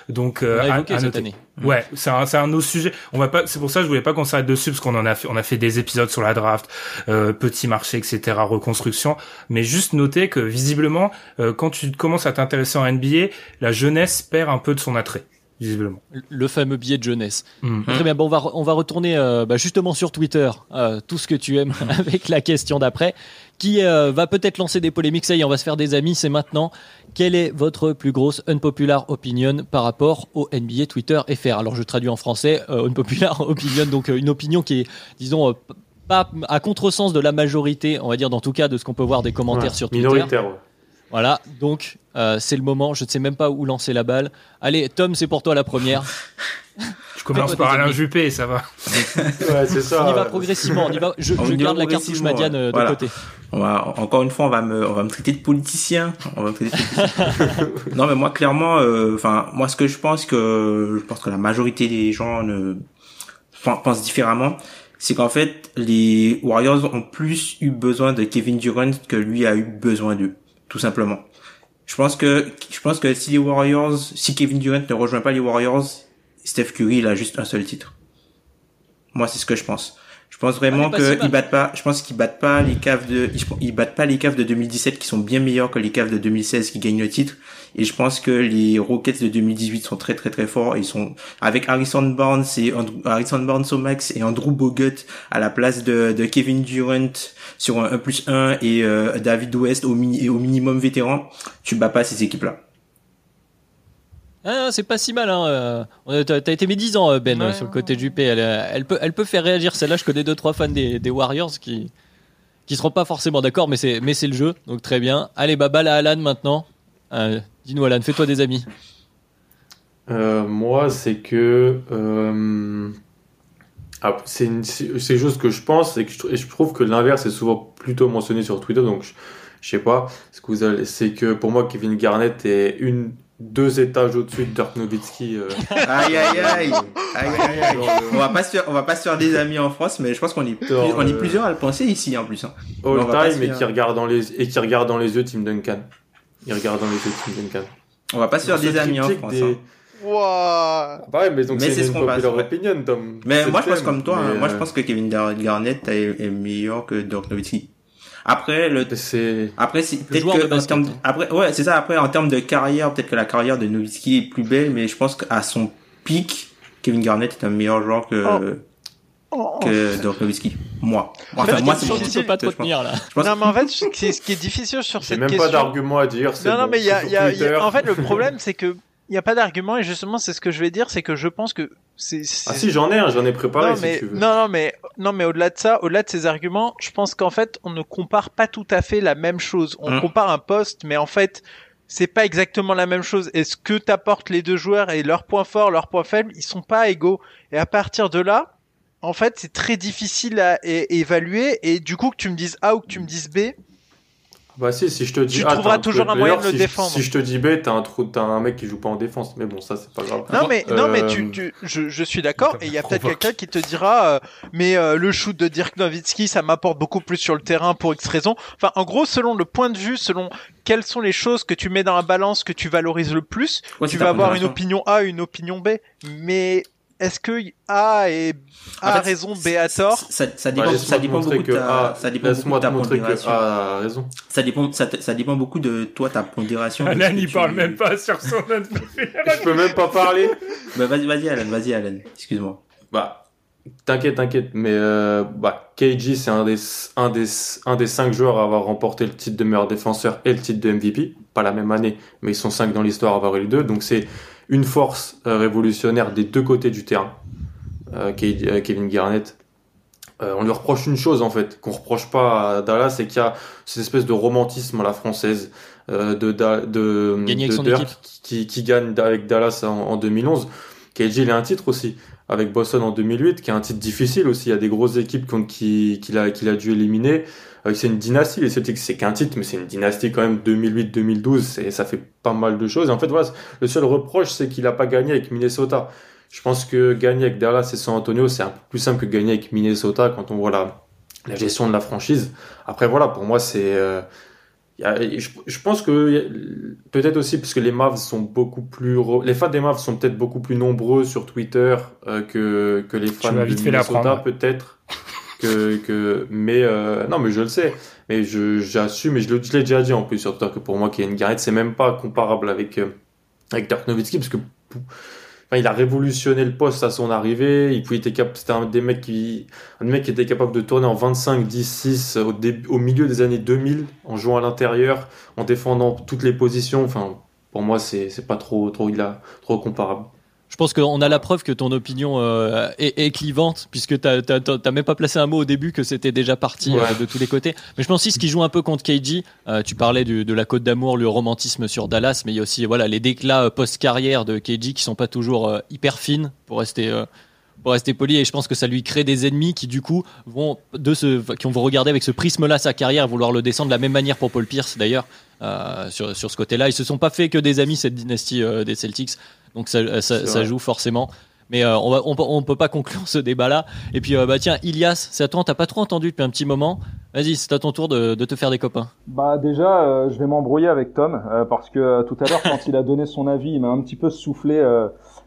Donc, On euh, a à- évoqué à cette noter. année. Ouais, c'est un, c'est un autre sujet. On va pas, c'est pour ça que je voulais pas qu'on s'arrête dessus parce qu'on en a fait, on a fait des épisodes sur la draft, euh, petit marché, etc., reconstruction. Mais juste noter que visiblement, euh, quand tu commences à t'intéresser en NBA, la jeunesse perd un peu de son attrait. visiblement. Le fameux billet de jeunesse. Mm. Très bien, bon, on va, on va retourner euh, bah, justement sur Twitter, euh, tout ce que tu aimes avec la question d'après, qui euh, va peut-être lancer des polémiques. Ça y est, on va se faire des amis, c'est maintenant. Quelle est votre plus grosse unpopular opinion par rapport au NBA Twitter FR Alors je traduis en français, euh, unpopular opinion, donc euh, une opinion qui est, disons, euh, pas à contresens de la majorité, on va dire, dans tout cas, de ce qu'on peut voir des commentaires Ouais, sur Twitter. Minoritaire, ouais. Voilà, donc euh, c'est le moment, je ne sais même pas où lancer la balle. Allez, Tom, c'est pour toi la première. Je commence par Alain. Juppé, ça va. Ouais, c'est ça. On y va progressivement, on y va. Je, On je garde la cartouche Madiane ouais. euh, de Voilà. côté. On va, encore une fois, on va me, on va me traiter de politicien. On va me traiter de politicien. non, mais moi, clairement, euh, enfin, moi, ce que je pense que, je pense que la majorité des gens ne pen- pensent différemment, c'est qu'en fait, les Warriors ont plus eu besoin de Kevin Durant que lui a eu besoin d'eux, tout simplement. Je pense que, je pense que si les Warriors, si Kevin Durant ne rejoint pas les Warriors, Steph Curry, il a juste un seul titre. Moi, c'est ce que je pense. Je pense vraiment Ah, qu'ils battent pas, je pense qu'ils battent pas les caves de, ils, battent pas les caves de 2017 qui sont bien meilleurs que les caves de 2016 qui gagnent le titre. Et je pense que les Rockets de 2018 sont très très très forts. Ils sont avec Harrison Barnes et Andrew- Harrison Barnes au max et Andrew Bogut à la place de, de Kevin Durant sur un 1 plus 1 et euh, David West au, et au minimum vétéran. Tu bats pas ces équipes là. Ah, c'est pas si mal. Hein. euh, T'as été médisant, euh, Ben, Ouais. euh, sur le côté du P. Elle, elle peut, elle peut faire réagir. Celle-là, je connais deux trois fans des, des Warriors qui qui seront pas forcément d'accord, mais c'est mais c'est le jeu, donc très bien. Allez, bah balle à Alan maintenant. Euh, Dis-nous, Alan, fais-toi des amis. Euh, moi, c'est que euh, ah, c'est une- juste que je pense et que je, tr- et je trouve que l'inverse est souvent plutôt mentionné sur Twitter. Donc, je, je sais pas. Ce que vous allez, c'est que pour moi, Kevin Garnett est une deux étages au-dessus de Dirk Nowitzki. euh, Aïe aïe aïe. Aïe aïe aïe. le On va pas se faire, on va pas se faire des amis en France, mais je pense qu'on est, plus- Dans on est le- plusieurs à le penser ici en plus. hein. On all va pas se time et qui regarde dans les et qui regarde dans les yeux Tim Duncan. Il regarde dans les yeux Tim Duncan. On va pas se faire des amis en France. des- hein. Wouah. Ah, ouais, mais donc Mais c'est c'est ce une qu'on va- popular opinion, Tom. Mais C'est moi je pense comme toi. hein. mais, Moi je euh, pense que Kevin Garnett est, est meilleur que Dirk Nowitzki. Après le c'est après c'est peut-être que en termes hein. après ouais c'est ça après en termes de carrière peut-être que la carrière de Nowitzki est plus belle mais je pense qu'à son pic Kevin Garnett est un meilleur joueur que Oh. que Dirk Nowitzki. Moi. En Enfin fait, moi c'est peux pas te retenir là. Je pense- Non, mais en fait, ce qui ce qui est difficile sur J'ai cette même question. pas d'argument à dire. c'est Non, non, bon, mais il y a, y a- y a- en fait, le problème, c'est que n'y a pas d'argument et justement, c'est ce que je vais dire, c'est que je pense que c'est. c'est- Ah si, j'en ai un, j'en ai préparé non, si mais, tu veux. non, non, mais, non, mais au-delà de ça, au-delà de ces arguments, je pense qu'en fait, on ne compare pas tout à fait la même chose. On Hum. compare un poste, mais en fait, c'est pas exactement la même chose. Et ce que t'apportent les deux joueurs et leurs points forts, leurs points faibles, ils sont pas égaux. Et à partir de là, en fait, c'est très difficile à évaluer. Et du coup, que tu me dises A ou que tu me dises B, Bah si, si je te dis Tu trouveras toujours un moyen de le si je- défendre. Si je te dis B, t'as un trou, t'as un mec qui joue pas en défense. Mais bon, ça c'est pas grave. Non mais non mais Euh, tu, tu je, je suis d'accord et il y a peut-être quelqu'un qui te dira euh, mais euh, le shoot de Dirk Nowitzki ça m'apporte beaucoup plus sur le terrain pour X raisons. Enfin en gros selon le point de vue, selon quelles sont les choses que tu mets dans la balance que tu valorises le plus, Ouais, tu vas avoir une opinion A, une opinion B. Mais est-ce que A est A En a fait, raison, B a tort Ça, ça dépend, ça beaucoup que de ta, A- ça dépend beaucoup laisse-moi de ta pondération. A raison. Ça dépend, ça, ça dépend beaucoup de toi, ta pondération. Alan, il tu- parle même pas sur son Je peux même pas parler. Bah, vas-y, vas-y, Alan, vas-y, Alan. Excuse-moi. Bah, t'inquiète, t'inquiète. Mais euh, bah, KG, c'est un des, un, des, un des cinq joueurs à avoir remporté le titre de meilleur défenseur et le titre de MVP. Pas la même année, mais ils sont cinq dans l'histoire à avoir eu les deux. Donc c'est une force euh, révolutionnaire des deux côtés du terrain. Euh, euh, Kevin Garnett. Euh, on lui reproche une chose en fait, qu'on reproche pas à Dallas, c'est qu'il y a cette espèce de romantisme à la française euh, de, de, de Dirk qui, qui gagne avec Dallas en, en 2011. KG, il a un titre aussi avec Boston en 2008, qui est un titre difficile aussi. Il y a des grosses équipes qu'il a, dû éliminer. Euh, c'est une dynastie. Les Celtics, c'est qu'un titre, mais c'est une dynastie quand même 2008-2012. C'est, ça fait pas mal de choses. Et en fait, le seul reproche, c'est qu'il a pas gagné avec Minnesota. Je pense que gagner avec Dallas et San Antonio, c'est un peu plus simple que gagner avec Minnesota quand on voit la, gestion de la franchise. Après, voilà, pour moi, c'est, euh, je, je pense que peut-être aussi parce que les Mavs sont beaucoup plus les fans des Mavs sont peut-être beaucoup plus nombreux sur Twitter euh, que que les fans de Minnesota peut-être que que mais euh, non mais je le sais. Mais je j'assume et je l'ai déjà dit en plus sur Twitter que pour moi Kevin Garnett c'est même pas comparable avec euh, avec Dirk Nowitzki parce que il a révolutionné le poste à son arrivée. Il c'était un des mecs qui, un mec qui était capable de tourner en 25, 10, 6 au milieu des années 2000, en jouant à l'intérieur, en défendant toutes les positions. Pour moi, c'est, c'est pas trop, trop, il trop comparable. Je pense qu'on a la preuve que ton opinion euh, est, clivante, puisque tu n'as même pas placé un mot au début que c'était déjà parti euh, de tous les côtés. Mais je pense aussi ce qui joue un peu contre KG, euh, tu parlais de la Côte d'Amour, le romantisme sur Dallas, mais il y a aussi voilà les déclats post-carrière de KG qui sont pas toujours hyper fines pour rester pour rester poli. Et je pense que ça lui crée des ennemis qui du coup vont de ce qui vont regarder avec ce prisme là sa carrière vouloir le descendre de la même manière pour Paul Pierce d'ailleurs sur, sur ce côté là ils se sont pas fait que des amis cette dynastie des Celtics donc ça, ça, joue forcément. Mais euh, on, va, on, peut pas conclure ce débat-là. Et puis, euh, bah tiens, Ilias, c'est à toi, t'as pas trop entendu depuis un petit moment. Vas-y, c'est à ton tour de, de, te faire des copains. Bah déjà, euh, je vais m'embrouiller avec Tom parce que tout à l'heure, quand il a donné son avis, il m'a un petit peu soufflé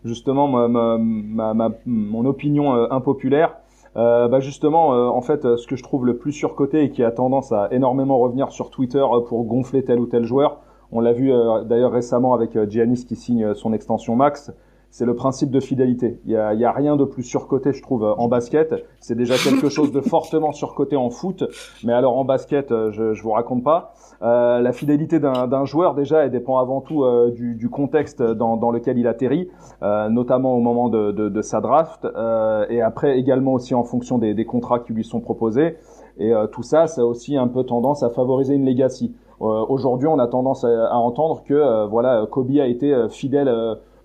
justement ma, ma, ma, mon opinion impopulaire. Bah justement, en fait, ce que je trouve le plus surcoté et qui a tendance à énormément revenir sur Twitter pour gonfler tel ou tel joueur, on l'a vu euh, d'ailleurs récemment avec euh, Giannis qui signe euh, son extension max. C'est le principe de fidélité. Il y a, y a, rien de plus surcoté, je trouve, en basket. C'est déjà quelque chose de fortement surcoté en foot, mais alors en basket, je, je vous raconte pas. Euh, la fidélité d'un joueur déjà, elle dépend avant tout du, du, contexte dans, dans, lequel il atterrit, euh, notamment au moment de, de, de sa draft, euh, et après également aussi en fonction des, des contrats qui lui sont proposés. Et tout ça, ça a aussi un peu tendance à favoriser une legacy. Euh, aujourd'hui, on a tendance à, entendre que euh, voilà, Kobe a été euh, fidèle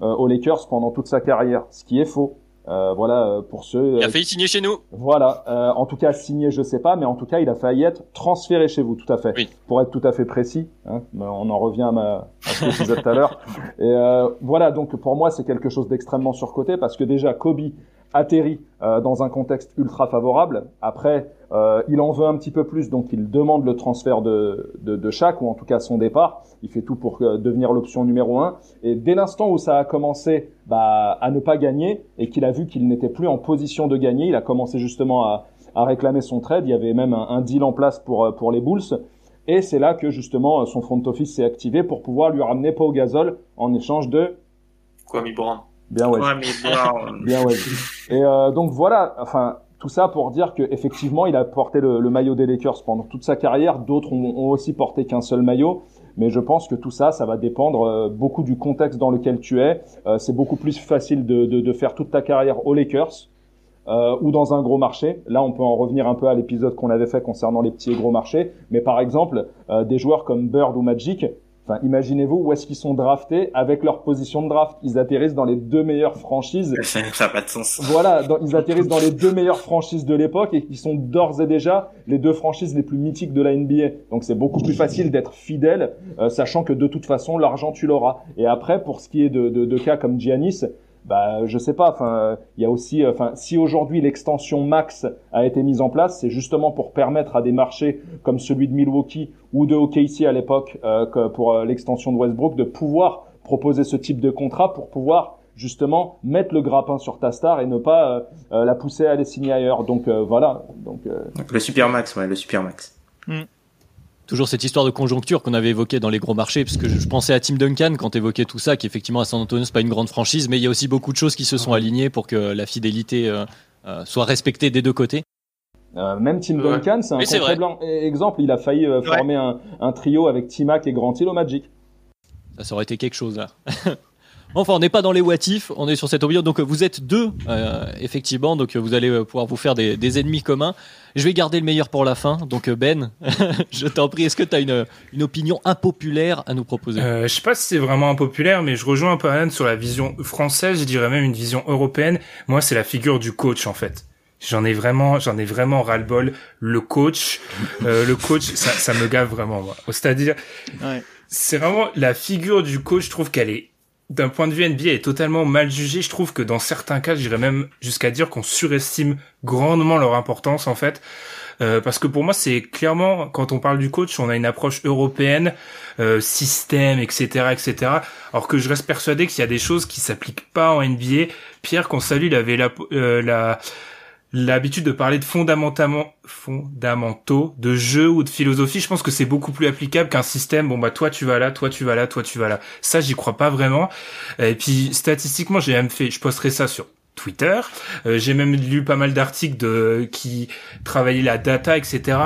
aux Lakers pendant toute sa carrière, ce qui est faux. Euh, voilà pour ceux. il a failli signer chez nous. Voilà, euh, en tout cas signé, je sais pas, mais en tout cas, il a failli être transféré chez vous, tout à fait. Oui. Pour être tout à fait précis, hein, on en revient à, ma, à ce que je disais tout à l'heure. Et euh, voilà, donc pour moi, c'est quelque chose d'extrêmement surcoté parce que déjà Kobe atterrit euh, dans un contexte ultra favorable. Après, euh, il en veut un petit peu plus, donc il demande le transfert de, de, de ou en tout cas son départ. Il fait tout pour euh, devenir l'option numéro un. Et dès l'instant où ça a commencé bah, à ne pas gagner et qu'il a vu qu'il n'était plus en position de gagner, il a commencé justement à, à réclamer son trade. Il y avait même un, un deal en place pour, pour les Bulls. Et c'est là que justement son front office s'est activé pour pouvoir lui ramener Pau Gasol en échange de Kwame Brown. Bien ouais. Bien ouais. Et euh, donc voilà, enfin tout ça pour dire que effectivement il a porté le, maillot des Lakers pendant toute sa carrière. D'autres ont, aussi porté qu'un seul maillot. Mais je pense que tout ça, ça va dépendre euh, beaucoup du contexte dans lequel tu es. Euh, c'est beaucoup plus facile de, de, de, faire toute ta carrière aux Lakers euh, ou dans un gros marché. Là, on peut en revenir un peu à l'épisode qu'on avait fait concernant les petits et gros marchés. Mais par exemple, euh, des joueurs comme Bird ou Magic, imaginez-vous où est-ce qu'ils sont draftés avec leur position de draft. Ils atterrissent dans les deux meilleures franchises. Ça n'a pas de sens. Voilà, ils atterrissent dans les deux meilleures franchises de l'époque et qui sont d'ores et déjà les deux franchises les plus mythiques de la NBA. Donc c'est beaucoup plus facile d'être fidèle, euh, sachant que de toute façon l'argent tu l'auras. Et après, pour ce qui est de, de, de cas comme Giannis, bah je sais pas enfin il y a aussi enfin si aujourd'hui l'extension max a été mise en place c'est justement pour permettre à des marchés comme celui de Milwaukee ou de OKC à l'époque euh, pour euh, l'extension de Westbrook de pouvoir proposer ce type de contrat pour pouvoir justement mettre le grappin sur ta star et ne pas euh, la pousser à aller signer ailleurs. Donc voilà. Donc, le super max ouais le super max. Mm toujours cette histoire de conjoncture qu'on avait évoquée dans les gros marchés, parce que je, pensais à Tim Duncan quand évoquait tout ça, qu'effectivement à San Antonio c'est pas une grande franchise, mais il y a aussi beaucoup de choses qui se sont alignées pour que la fidélité euh, euh, soit respectée des deux côtés. Euh, même Tim Duncan, c'est un très blanc exemple. Il a failli former un, un, trio avec Timac et Grant Hill au Magic. Ça, ça aurait été quelque chose là. Enfin, on n'est pas dans les what on est sur cette opinion. Donc, vous êtes deux, euh, effectivement. Donc, vous allez euh, pouvoir vous faire des, ennemis communs. Je vais garder le meilleur pour la fin. Donc, euh, Ben, je t'en prie, est-ce que tu as une, une opinion impopulaire à nous proposer? Euh, Je sais pas si c'est vraiment impopulaire, mais je rejoins un peu Anne sur la vision française. Je dirais même une vision européenne. Moi, c'est la figure du coach, en fait. J'en ai vraiment, j'en ai vraiment ras-le-bol. Le coach, le coach, ça, ça me gave vraiment. C'est-à-dire, ouais. c'est vraiment la figure du coach. Je trouve qu'elle est d'un point de vue NBA est totalement mal jugé. Je trouve que dans certains cas, j'irais même jusqu'à dire qu'on surestime grandement leur importance en fait. Euh, parce que pour moi, c'est clairement quand on parle du coach, on a une approche européenne, euh, système, etc., etc. Alors que je reste persuadé qu'il y a des choses qui s'appliquent pas en NBA. Pierre, qu'on salue, il avait la, euh, la l'habitude de parler de fondamentalement fondamentaux de jeu ou de philosophie, je pense que c'est beaucoup plus applicable qu'un système. Bon bah toi tu vas là, toi tu vas là, toi tu vas là. Ça j'y crois pas vraiment. Et puis statistiquement j'ai même fait, je posterai ça sur Twitter. Euh, j'ai même lu pas mal d'articles de qui travaillaient la data, etc.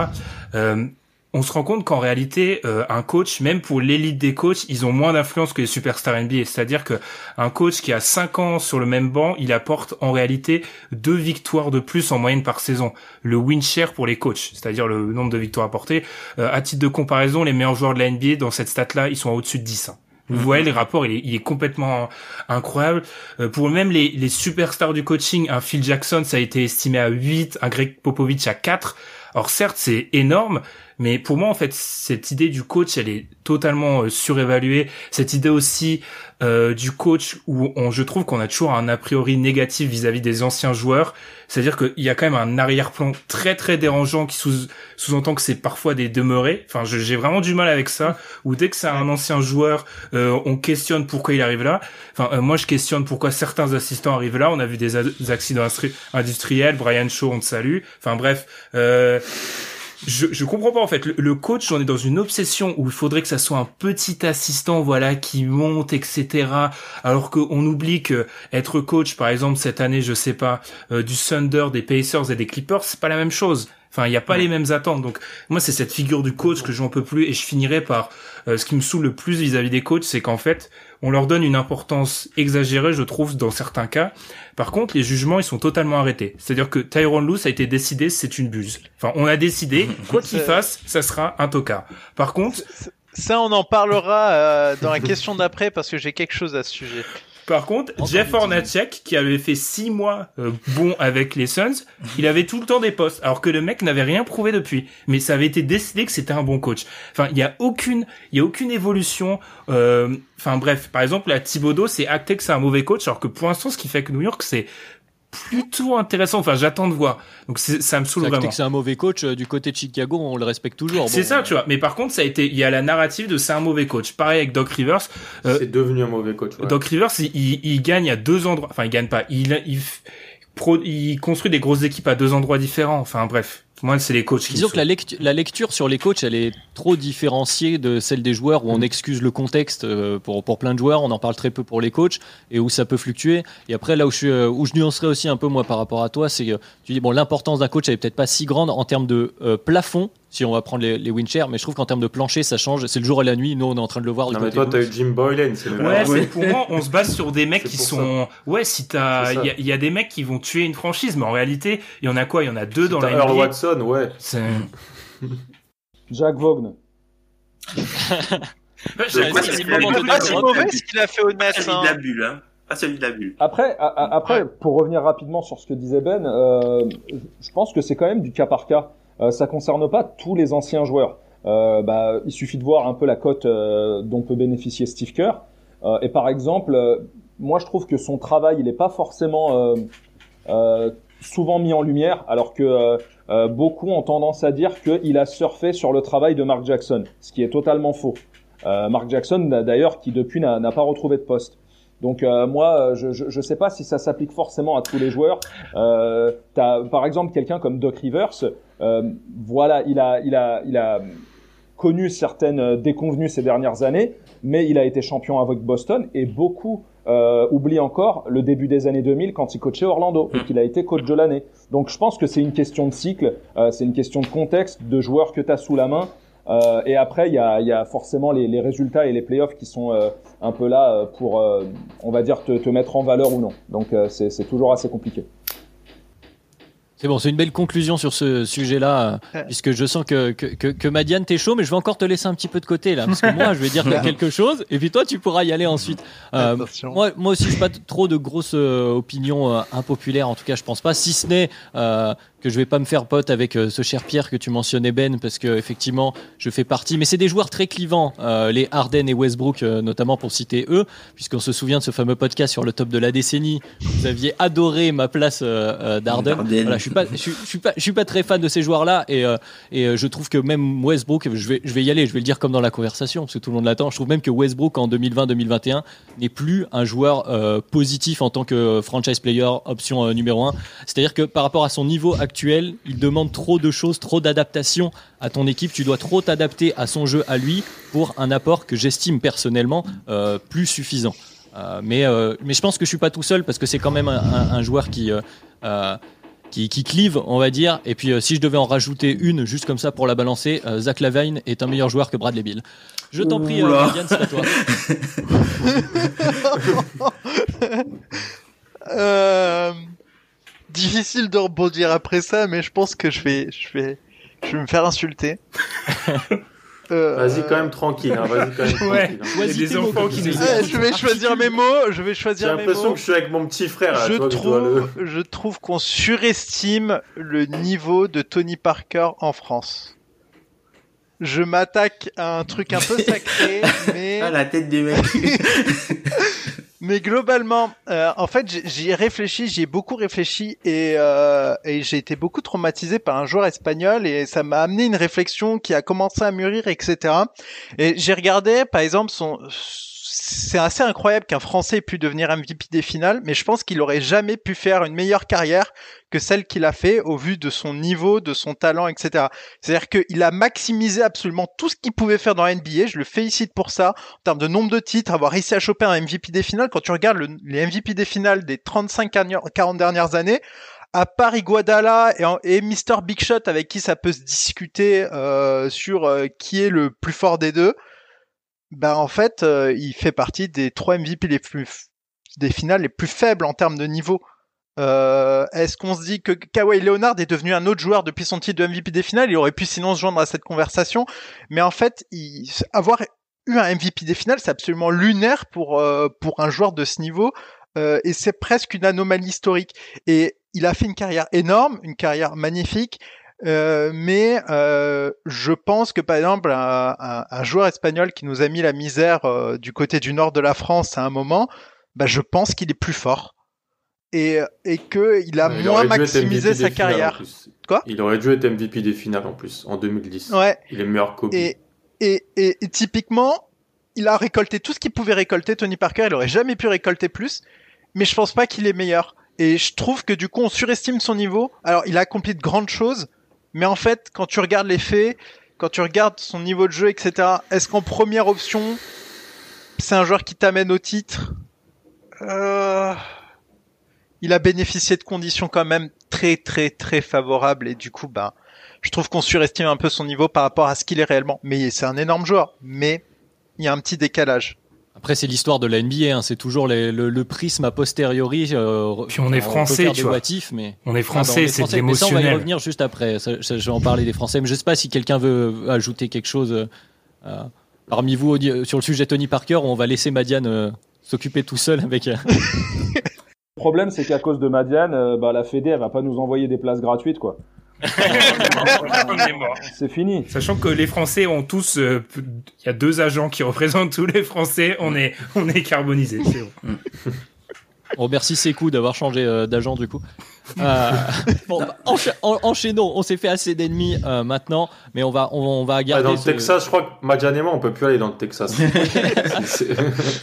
on se rend compte qu'en réalité, euh, un coach, même pour l'élite des coachs, ils ont moins d'influence que les superstars NBA. C'est-à-dire que un coach qui a 5 ans sur le même banc, il apporte en réalité deux victoires de plus en moyenne par saison. Le win share pour les coachs, c'est-à-dire le nombre de victoires apportées. Euh, à titre de comparaison, les meilleurs joueurs de la NBA dans cette stat-là, ils sont au-dessus de 10. Hein. Vous voyez, les rapports, il est, complètement incroyable. Euh, pour même les, les superstars du coaching, un Phil Jackson, ça a été estimé à 8, un Greg Popovich à 4. Alors certes, c'est énorme, mais pour moi, en fait, cette idée du coach, elle est totalement euh, surévaluée. Cette idée aussi euh, du coach où on, je trouve qu'on a toujours un a priori négatif vis-à-vis des anciens joueurs. C'est-à-dire qu'il y a quand même un arrière-plan très très dérangeant qui sous, sous-entend que c'est parfois des demeurés. Enfin, j'ai vraiment du mal avec ça. Ou dès que c'est un ancien joueur, euh, on questionne pourquoi il arrive là. Enfin, euh, moi je questionne pourquoi certains assistants arrivent là. On a vu des, accidents industriels. Brian Shaw, on te salue. Enfin bref. Euh, je, je comprends pas en fait. Le, coach, on est dans une obsession où il faudrait que ça soit un petit assistant, voilà, qui monte, etc. Alors qu'on oublie que être coach, par exemple cette année, je sais pas, euh, du Thunder, des Pacers et des Clippers, c'est pas la même chose. Enfin, il n'y a pas les mêmes attentes. Donc, moi, c'est cette figure du coach que j'en peux plus. Et je finirai par euh, ce qui me saoule le plus vis-à-vis des coachs, c'est qu'en fait, on leur donne une importance exagérée, je trouve, dans certains cas. Par contre, les jugements, ils sont totalement arrêtés. C'est-à-dire que Tyrone Lue, a été décidé, c'est une buse. Enfin, on a décidé, quoi qu'il fasse, ça sera un tocard. Par contre... Ça, on en parlera euh, dans la question d'après parce que j'ai quelque chose à ce sujet. Par contre, Jeff Hornacek, qui avait fait six mois euh, bon avec les Suns, il avait tout le temps des postes, alors que le mec n'avait rien prouvé depuis. Mais ça avait été décidé que c'était un bon coach. Enfin, il y a aucune, il y a aucune évolution. Euh, enfin bref, par exemple, à Thibodeau, c'est acté que c'est un mauvais coach, alors que pour l'instant, ce qui fait que New York, c'est plutôt intéressant. Enfin, j'attends de voir. Donc ça me saoule vraiment. C'est un mauvais coach euh, du côté de Chicago, on le respecte toujours. C'est ça, tu vois. Mais par contre, ça a été, il y a la narrative de c'est un mauvais coach. Pareil avec Doc Rivers. Euh, c'est devenu un mauvais coach. Doc Rivers, il, il, gagne à deux endroits. Enfin, il gagne pas. Il, il, il construit des grosses équipes à deux endroits différents. Enfin, bref. Moi, c'est les coachs qui Disons que la, la, lecture sur les coachs, elle est trop différenciée de celle des joueurs où on mm. excuse le contexte euh, pour, pour plein de joueurs, on en parle très peu pour les coachs et où ça peut fluctuer. Et après, là où je, euh, où je nuancerais aussi un peu moi par rapport à toi, c'est que tu dis, bon, l'importance d'un coach, elle est peut-être pas si grande en termes de euh, plafond, si on va prendre les, les mais je trouve qu'en termes de plancher, ça change. C'est le jour et la nuit. Nous, on est en train de le voir. Non, mais toi, t'as eu Jim Boylan. Ouais, c'est pour moi, on se base sur des mecs qui sont. Ouais, si t'as, il y, y, a des mecs qui vont tuer une franchise, mais en réalité, il y en a quoi? Il y en a deux dans la NBA. Earl Watson, ouais. Jack Vaughn. c'est pas si mauvais ce qu'il a fait au Nets. Celui de la bulle, hein. Pas celui de la bulle. Après, après, pour revenir rapidement sur ce que disait Ben, euh, je pense que c'est quand même du cas par cas. Euh, ça concerne pas tous les anciens joueurs. Euh, bah, il suffit de voir un peu la cote euh, dont peut bénéficier Steve Kerr. Euh, et par exemple, moi je trouve que son travail, il n'est pas forcément souvent mis en lumière, alors que beaucoup ont tendance à dire qu'il a surfé sur le travail de Mark Jackson, ce qui est totalement faux. Mark Jackson, d'ailleurs, qui depuis n'a pas retrouvé de poste. Donc euh, moi, je, je, sais pas si ça s'applique forcément à tous les joueurs. Euh, as, par exemple quelqu'un comme Doc Rivers, euh, voilà, il a, il a, il a connu certaines déconvenues ces dernières années, mais il a été champion avec Boston et beaucoup euh, oublient encore le début des années 2000 quand il coachait Orlando et qu'il a été coach de l'année. Donc je pense que c'est une question de cycle, euh, c'est une question de contexte, de joueurs que tu as sous la main. Euh, et après, il y a, y a, forcément les, les, résultats et les playoffs qui sont euh, un peu là euh, pour, on va dire, te, te, mettre en valeur ou non. Donc c'est toujours assez compliqué. C'est bon, c'est une belle conclusion sur ce sujet-là, puisque je sens que, que, que, que Madiane, t'es chaud, mais je vais encore te laisser un petit peu de côté là, parce que moi, je vais dire quelque chose, et puis toi, tu pourras y aller ensuite. Euh, moi, moi aussi, je pas trop de grosses opinions impopulaires, en tout cas, je pense pas, si ce n'est que je vais pas me faire pote avec euh, ce cher Pierre que tu mentionnais Ben parce que effectivement je fais partie. Mais c'est des joueurs très clivants euh, les Harden et Westbrook euh, notamment pour citer eux puisqu'on se souvient de ce fameux podcast sur le top de la décennie. Vous aviez adoré ma place d'Harden. Harden. voilà je suis pas je, suis- je suis pas je suis pas très fan de ces joueurs là et et je trouve que même Westbrook je vais je vais y aller je vais le dire comme dans la conversation parce que tout le monde l'attend. Je trouve même que Westbrook en 2020-2021 n'est plus un joueur positif en tant que franchise player option numéro 1 c'est-à-dire que par rapport à son niveau actuel, il demande trop de choses, trop d'adaptation à ton équipe. Tu dois trop t'adapter à son jeu, à lui, pour un apport que j'estime personnellement euh, plus suffisant. Euh, mais, euh, mais je pense que je suis pas tout seul parce que c'est quand même un, un- un joueur qui, qui, qui clive, on va dire. Et puis, euh, si je devais en rajouter une, juste comme ça pour la balancer, euh, Zach Lavine est un meilleur joueur que Bradley Bill. Je t'en prie, euh. Marianne, c'est à toi. Euh, difficile de rebondir après ça, mais je pense que je vais, je vais, je vais me faire insulter. Euh, Vas-y quand même tranquille, hein, vas-y quand même hein. Des enfants qui nous ouais, je vais choisir mes mots. Je vais J'ai choisir mes l'impression mots. que je suis avec mon petit frère. là, Je trouve, le- je trouve qu'on surestime le niveau de Tony Parker en France. Je m'attaque à un truc un peu sacré, mais Ah, la tête des mecs. Mais globalement, euh, en fait, j'y ai réfléchi, j'y ai beaucoup réfléchi et, euh, et j'ai été beaucoup traumatisé par un joueur espagnol et ça m'a amené une réflexion qui a commencé à mûrir, etc. Et j'ai regardé, par exemple, son... C'est assez incroyable qu'un Français ait pu devenir MVP des finales, mais je pense qu'il aurait jamais pu faire une meilleure carrière que celle qu'il a fait au vu de son niveau, de son talent, etc. C'est-à-dire qu'il a maximisé absolument tout ce qu'il pouvait faire dans la NBA. Je le félicite pour ça en termes de nombre de titres, avoir réussi à choper un MVP des finales. Quand tu regardes le- les MVP des finales des 35-40 dernières années, à part Iguodala et, en- et Mr. Big Shot avec qui ça peut se discuter euh, sur euh, qui est le plus fort des deux, ben en fait, euh, il fait partie des trois MVP les plus des finales les plus faibles en termes de niveau. Euh, Est-ce qu'on se dit que Kawhi Leonard est devenu un autre joueur depuis son titre de MVP des finales? Il aurait pu sinon se joindre à cette conversation, mais en fait, il, avoir eu un MVP des finales, c'est absolument lunaire pour euh, pour un joueur de ce niveau, euh, et c'est presque une anomalie historique. Et il a fait une carrière énorme, une carrière magnifique. Euh, mais euh, je pense que par exemple un, un- un joueur espagnol qui nous a mis la misère euh, du côté du nord de la France à un moment, bah, je pense qu'il est plus fort et, et que il a Il moins maximisé sa carrière. Quoi? Il aurait dû être MVP des finales en plus, en 2010. Ouais. Il est meilleur Kobe. Et, et, et, et typiquement, il a récolté tout ce qu'il pouvait récolter. Tony Parker, il aurait jamais pu récolter plus, mais je pense pas qu'il est meilleur. Et je trouve que du coup, on surestime son niveau. Alors, il a accompli de grandes choses, mais en fait, quand tu regardes les faits, quand tu regardes son niveau de jeu, etc., est-ce qu'en première option, c'est un joueur qui t'amène au titre? Euh, Il a bénéficié de conditions quand même très, très, très favorables, et du coup, bah, je trouve qu'on surestime un peu son niveau par rapport à ce qu'il est réellement. Mais c'est un énorme joueur, mais il y a un petit décalage. Après, c'est l'histoire de la NBA, hein, c'est toujours les- le, le prisme a posteriori. euh, Puis on est français, faire tu vois. mais... On est Ah bah, on français, est c'est de français. Mais ça, on va y revenir juste après. Ça, ça, je vais en parler des Français. Mais je sais pas si quelqu'un veut ajouter quelque chose euh, parmi vous sur le sujet Tony Parker ou on va laisser Madiane euh, s'occuper tout seul avec. euh, Le problème, c'est qu'à cause de Madiane, euh, bah, la Fédé, elle va pas nous envoyer des places gratuites, quoi. C'est fini. Sachant que les Français ont tous, euh, il y a deux agents qui représentent tous les Français, on est, on est carbonisé. C'est bon. On remercie Sekou d'avoir changé euh, d'agent du coup. Euh, bon, bah, encha- en- enchaînons. On s'est fait assez d'ennemis euh, maintenant, mais on va on, on va Ah, garder. dans le Texas, je crois que Madjan et moi, on peut plus aller dans le Texas.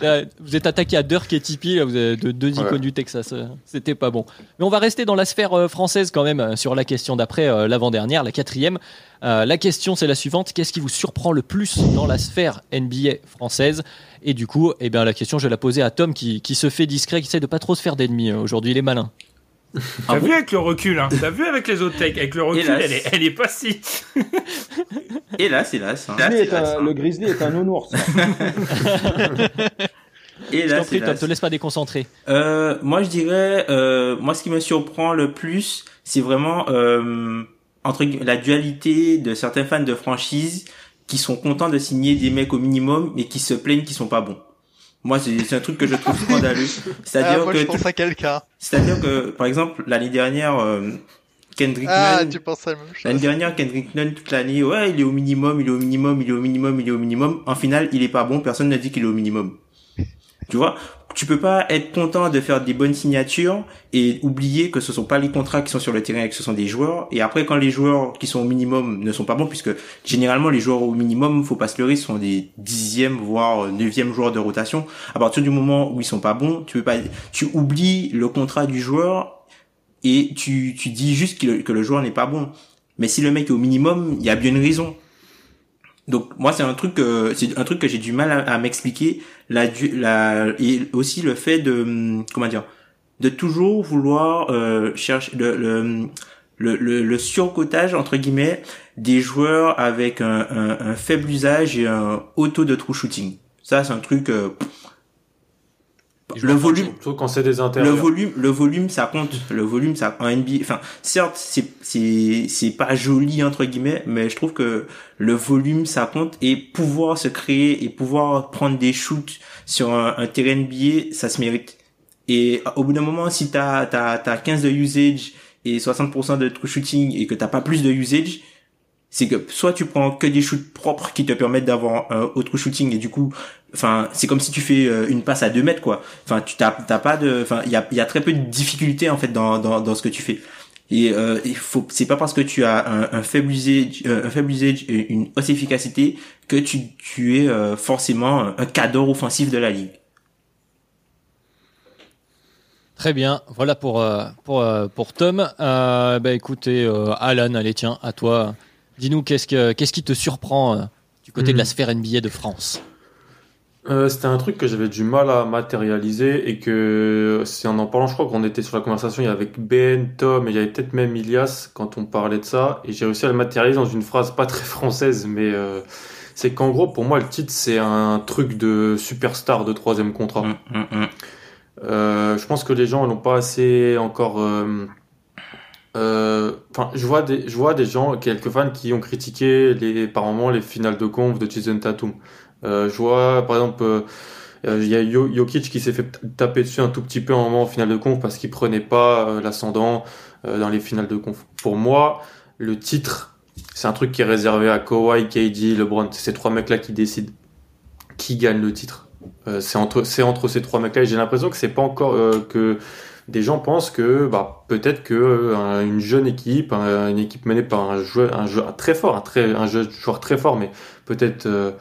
Euh, vous êtes attaqué à Dirk et Tipeee, là, vous avez de deux icônes Ouais. du Texas. C'était pas bon. Mais on va rester dans la sphère euh, française quand même sur la question d'après euh, l'avant-dernière, la quatrième. Euh, la question c'est la suivante qu'est-ce qui vous surprend le plus dans la sphère NBA française? Et du coup, eh bien la question je vais la poser à Tom qui, qui se fait discret, qui essaie de pas trop se faire d'ennemis aujourd'hui. Il est malin. T'as vu avec le recul, hein. T'as vu avec les autres techs, avec le recul, Hélas. elle est, elle est pas si. Hélas, hélas. hein. Grizzly est Hélas, un- hein. le Grizzly est un nounours. Je t'en Hélas, prie, Tom, hélas. te laisse pas déconcentrer. Euh, moi, je dirais, euh, moi, ce qui me surprend le plus, c'est vraiment euh, entre la dualité de certains fans de franchise qui sont contents de signer des mecs au minimum, mais qui se plaignent qu'ils sont pas bons. Moi, c'est un truc que je trouve scandaleux. Ah, C'est-à-dire moi, que je pense à quelqu'un. c'est-à-dire que, par exemple, l'année dernière, euh, Kendrick Ah, Nunn. tu penses à la même L'année dernière, Kendrick Nunn, toute l'année, ouais, il est au minimum, il est au minimum, il est au minimum, il est au minimum. En final, il est pas bon, personne n'a dit qu'il est au minimum. Tu vois, tu peux pas être content de faire des bonnes signatures et oublier que ce sont pas les contrats qui sont sur le terrain et que ce sont des joueurs. Et après, quand les joueurs qui sont au minimum ne sont pas bons, puisque généralement les joueurs au minimum, faut pas se leurrer, sont des dixièmes voire neuvièmes joueurs de rotation. À partir du moment où ils sont pas bons, tu peux pas, tu oublies le contrat du joueur et tu, tu dis juste que le, que le joueur n'est pas bon. Mais si le mec est au minimum, il y a bien une raison. Donc moi c'est un truc euh, c'est un truc que j'ai du mal à, m'expliquer la la et aussi le fait de hum, comment dire de toujours vouloir euh, chercher le, le le, le, surcotage entre guillemets des joueurs avec un, un, un faible usage et un haut taux de true shooting. Ça c'est un truc euh, le volume Surtout quand c'est des le volume, le volume, ça compte. Le volume, ça, en NBA, enfin, certes, c'est, c'est, c'est pas joli, entre guillemets, mais je trouve que le volume, ça compte et pouvoir se créer et pouvoir prendre des shoots sur un, un terrain NBA, ça se mérite. Et au bout d'un moment, si t'as, t'as, t'as 15 de usage et 60% de true shooting et que t'as pas plus de usage, c'est que soit tu prends que des shoots propres qui te permettent d'avoir un autre shooting et du coup enfin c'est comme si tu fais euh, une passe à 2 mètres quoi enfin tu t'as t'as pas de enfin il y a y a très peu de difficultés en fait dans dans dans ce que tu fais et euh, il faut c'est pas parce que tu as un, un faible usage euh, un faible usage et une haute efficacité que tu tu es euh, forcément un, cadre offensif de la ligue Très bien, voilà pour, euh, pour, euh, pour Tom. Euh, bah écoutez, euh, Alan, allez tiens, à toi. Dis-nous qu'est-ce, que, qu'est-ce qui te surprend euh, du côté de la Mhm. sphère NBA de France? Euh, c'était un truc que j'avais du mal à matérialiser et que c'est en en parlant, je crois qu'on était sur la conversation, il y avait avec Ben, Tom et il y avait peut-être même Ilias quand on parlait de ça et j'ai réussi à le matérialiser dans une phrase pas très française mais euh, c'est qu'en gros pour moi le titre c'est un truc de superstar de troisième contrat. Hum, hum, hum. Euh, je pense que les gens n'ont pas assez encore. Euh, Enfin, je vois des, je vois des gens, quelques fans qui ont critiqué les, par moment les finales de conf de Jason Tatum. Euh, je vois, par exemple, euh, il y a Jokic qui s'est fait taper dessus un tout petit peu en moment en finale de conf parce qu'il prenait pas l'ascendant dans les finales de conf. Pour moi, le titre, c'est un truc qui est réservé à Kawhi, KD, LeBron. C'est ces trois mecs-là qui décident qui gagne le titre. C'est entre c'est entre ces trois mecs-là. J'ai l'impression que c'est pas encore euh, que des gens pensent que bah peut-être que euh, un- une jeune équipe, un- une équipe menée par un joueur, un joueur très fort, un très un joueur très fort, mais peut-être euh,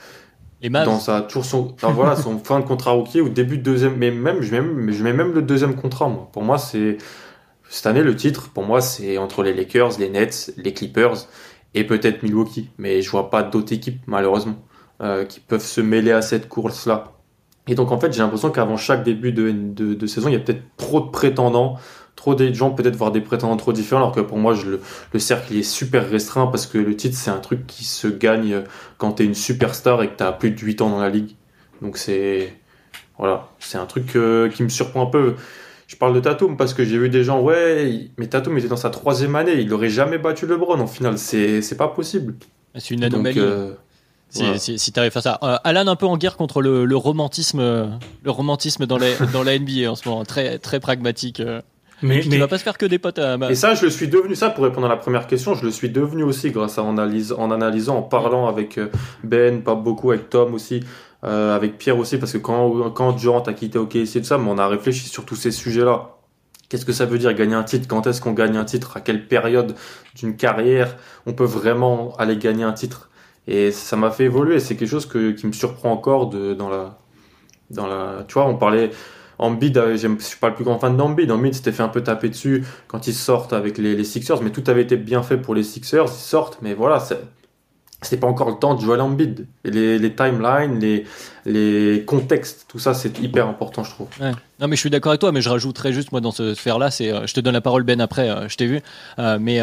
dans sa toujours son enfin, voilà son fin de contrat rookie ou début de deuxième, mais même je mets même je mets même le deuxième contrat moi. Pour moi c'est cette année le titre pour moi c'est entre les Lakers, les Nets, les Clippers et peut-être Milwaukee, mais je vois pas d'autres équipes malheureusement euh, qui peuvent se mêler à cette course là. Et donc en fait, j'ai l'impression qu'avant chaque début de, de, de saison, il y a peut-être trop de prétendants, trop des gens peut-être voir des prétendants trop différents, alors que pour moi, je, le, le cercle il est super restreint parce que le titre c'est un truc qui se gagne quand t'es une superstar et que t'as plus de 8 ans dans la ligue. Donc c'est voilà, c'est un truc euh, qui me surprend un peu. Je parle de Tatum parce que j'ai vu des gens, ouais, mais Tatum était dans sa troisième année, il aurait jamais battu LeBron. Au final, c'est c'est pas possible. C'est une Donc, anomalie. euh, Si, voilà. si, si t'arrives à ça. Euh, Alan un peu en guerre contre le, le romantisme, euh, le romantisme dans la, dans la NBA en ce moment, très très pragmatique. euh. Mais, tu vas pas se faire que des potes à. Et ça, je le suis devenu, ça pour répondre à la première question, je le suis devenu aussi grâce à en, analyse, en analysant, en parlant avec Ben, pas beaucoup, avec Tom aussi, euh, avec Pierre aussi, parce que quand, quand Durant a quitté OKC et tout ça, mais on a réfléchi sur tous ces sujets-là. Qu'est-ce que ça veut dire gagner un titre? Quand est-ce qu'on gagne un titre? À quelle période d'une carrière on peut vraiment aller gagner un titre? Et ça m'a fait évoluer. C'est quelque chose que, qui me surprend encore dans la, dans la. Tu vois, on parlait. Embiid, euh, je suis pas le plus grand fan d'Embiid. Embiid s'était fait un peu taper dessus quand ils sortent avec les, Sixers, mais tout avait été bien fait pour les Sixers. Ils sortent, mais voilà, c'est- pas encore le temps de jouer à l'Embiid. Les, timelines, les, les contextes, tout ça, c'est hyper important, je trouve. Non, mais je suis d'accord avec toi, mais je rajouterais juste, moi, dans ce sphère-là, c'est, euh, je te donne la parole, Ben, après, euh, je t'ai vu, mais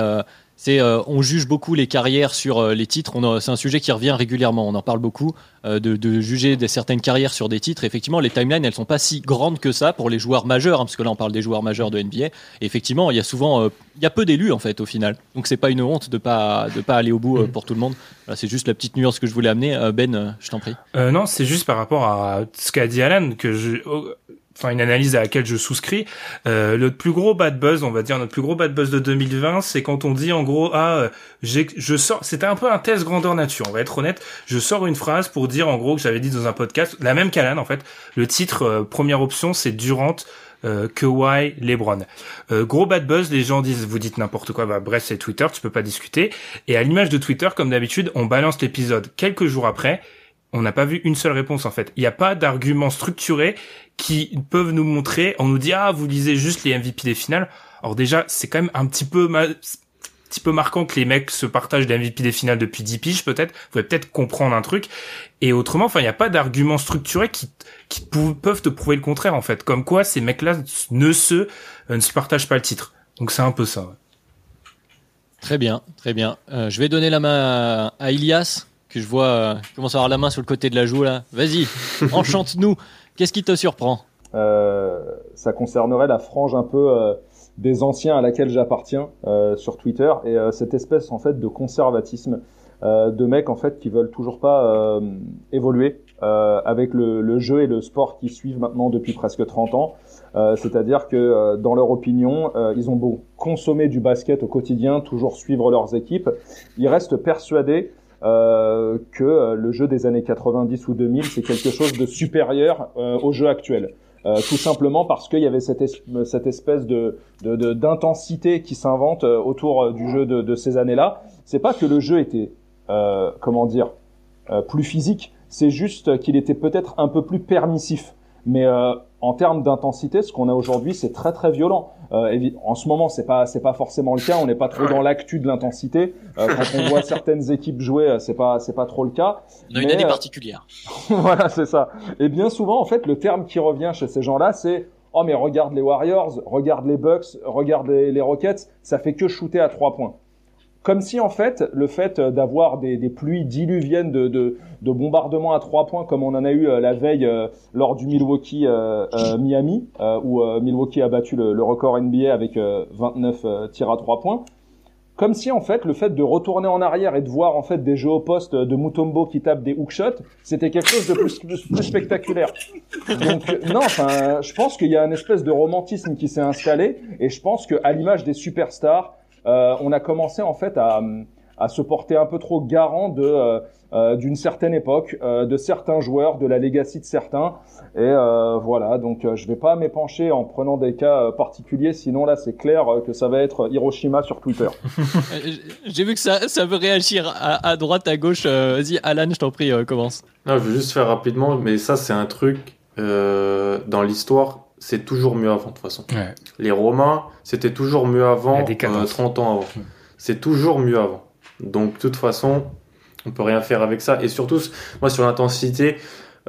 c'est, euh, on juge beaucoup les carrières sur euh, les titres. C'est un sujet qui revient régulièrement. On en parle beaucoup euh, de, de juger des certaines carrières sur des titres. Effectivement, les timelines, elles sont pas si grandes que ça pour les joueurs majeurs, hein, parce que là, on parle des joueurs majeurs de NBA. Et effectivement, il y a souvent, euh, il y a peu d'élus en fait au final. Donc c'est pas une honte de pas de pas aller au bout euh, pour tout le monde. Voilà, c'est juste la petite nuance que je voulais amener. Ben, je t'en prie. Euh, non, c'est juste par rapport à ce qu'a dit Alan que je. Enfin une analyse à laquelle je souscris. Euh, le plus gros bad buzz, on va dire notre plus gros bad buzz de 2020, c'est quand on dit en gros ah euh, je sors, c'était un peu un test grandeur nature, on va être honnête. Je sors une phrase pour dire en gros que j'avais dit dans un podcast, la même qu'Alan en fait. Le titre euh, première option c'est Durant. Euh, Kawhi, LeBron. Euh, gros bad buzz, les gens disent, vous dites n'importe quoi, bah, bref c'est Twitter, tu peux pas discuter. Et à l'image de Twitter, comme d'habitude, on balance l'épisode quelques jours après, on n'a pas vu une seule réponse en fait. Il n'y a pas d'arguments structurés qui peuvent nous montrer, on nous dit ah vous lisez juste les MVP des finales. Alors déjà c'est quand même un petit peu un petit peu marquant que les mecs se partagent les MVP des finales depuis 10 piges peut-être. Vous pouvez peut-être comprendre un truc. Et autrement, enfin il n'y a pas d'arguments structurés qui qui peuvent te prouver le contraire en fait. Comme quoi ces mecs-là ne se euh, ne se partagent pas le titre. Donc c'est un peu ça. Très bien, très bien. Euh, je vais donner la main à, à Ilias que je vois euh, commence à avoir la main sur le côté de la joue là. Vas-y, enchante-nous. Qu'est-ce qui te surprend? Euh, Ça concernerait la frange un peu euh, des anciens à laquelle j'appartiens euh, sur Twitter et euh, cette espèce en fait de conservatisme de mecs en fait qui veulent toujours pas évoluer avec le, le, jeu et le sport qui suivent maintenant depuis presque 30 ans. C'est-à-dire que dans leur opinion, ils ont beau consommer du basket au quotidien, toujours suivre leurs équipes, ils restent persuadés euh, que euh, le jeu des années 90 ou 2000 c'est quelque chose de supérieur euh, au jeu actuel. Euh, tout simplement parce qu'il y avait cette, espèce de d'intensité qui s'invente autour du jeu de, de ces années-là. C'est pas que le jeu était comment dire plus physique, c'est juste qu'il était peut-être un peu plus permissif. Mais en termes d'intensité, ce qu'on a aujourd'hui, c'est très très violent. Euh, en ce moment, c'est pas c'est pas forcément le cas. On n'est pas trop dans l'actu de l'intensité. Euh, quand on voit certaines équipes jouer, euh, c'est pas c'est pas trop le cas. On a une année particulière. voilà, c'est ça. Et bien souvent, en fait, le terme qui revient chez ces gens-là, c'est oh mais regarde les Warriors, regarde les Bucks, regarde les, les Rockets, ça fait que shooter à trois points comme si en fait le fait d'avoir des, des, pluies diluviennes de, de, de, bombardements à trois points comme on en a eu euh, la veille euh, lors du Milwaukee euh, Miami où Milwaukee a battu le, le record NBA avec 29 tirs à trois points comme si en fait le fait de retourner en arrière et de voir en fait des jeux au poste de Mutombo qui tape des hook-shots, c'était quelque chose de plus, plus, spectaculaire. Donc non, enfin, je pense qu'il y a une espèce de romantisme qui s'est installé et je pense que à l'image des superstars, euh, on a commencé en fait à, à, se porter un peu trop garant de euh, euh, d'une certaine époque, de certains joueurs, de la legacy de certains. Et voilà, donc je vais pas m'épancher en prenant des cas particuliers, sinon là c'est clair que ça va être Hiroshima sur Twitter. J'ai vu que ça, ça veut réagir à, à droite, à gauche. Vas-y, Alan, je t'en prie, commence. Non, je veux juste faire rapidement, mais ça c'est un truc dans l'histoire c'est toujours mieux avant de toute façon. Ouais. Les Romains, c'était toujours mieux avant, euh, 30 ans avant. C'est toujours mieux avant. Donc, de toute façon, on peut rien faire avec ça. Et surtout, moi, sur l'intensité,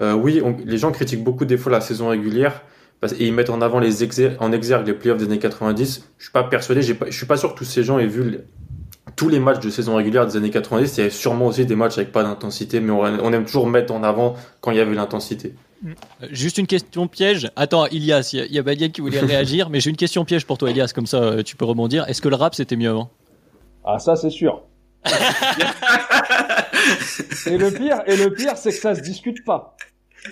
euh, oui, les gens critiquent beaucoup des fois la saison régulière et ils mettent en avant les en exergue les playoffs des années 90. Je suis pas persuadé, je suis pas sûr que tous ces gens aient vu tous les matchs de saison régulière des années 90. Il y avait sûrement aussi des matchs avec pas d'intensité, mais on, on aime toujours mettre en avant quand il y avait l'intensité. Euh, juste une question piège. Attends, Ilias, il y, a, Badien qui voulait réagir, mais j'ai une question piège pour toi, Ilias, comme ça euh, tu peux rebondir. Est-ce que le rap c'était mieux avant? Ah, ça c'est sûr. et le pire, et le pire, c'est que ça se discute pas.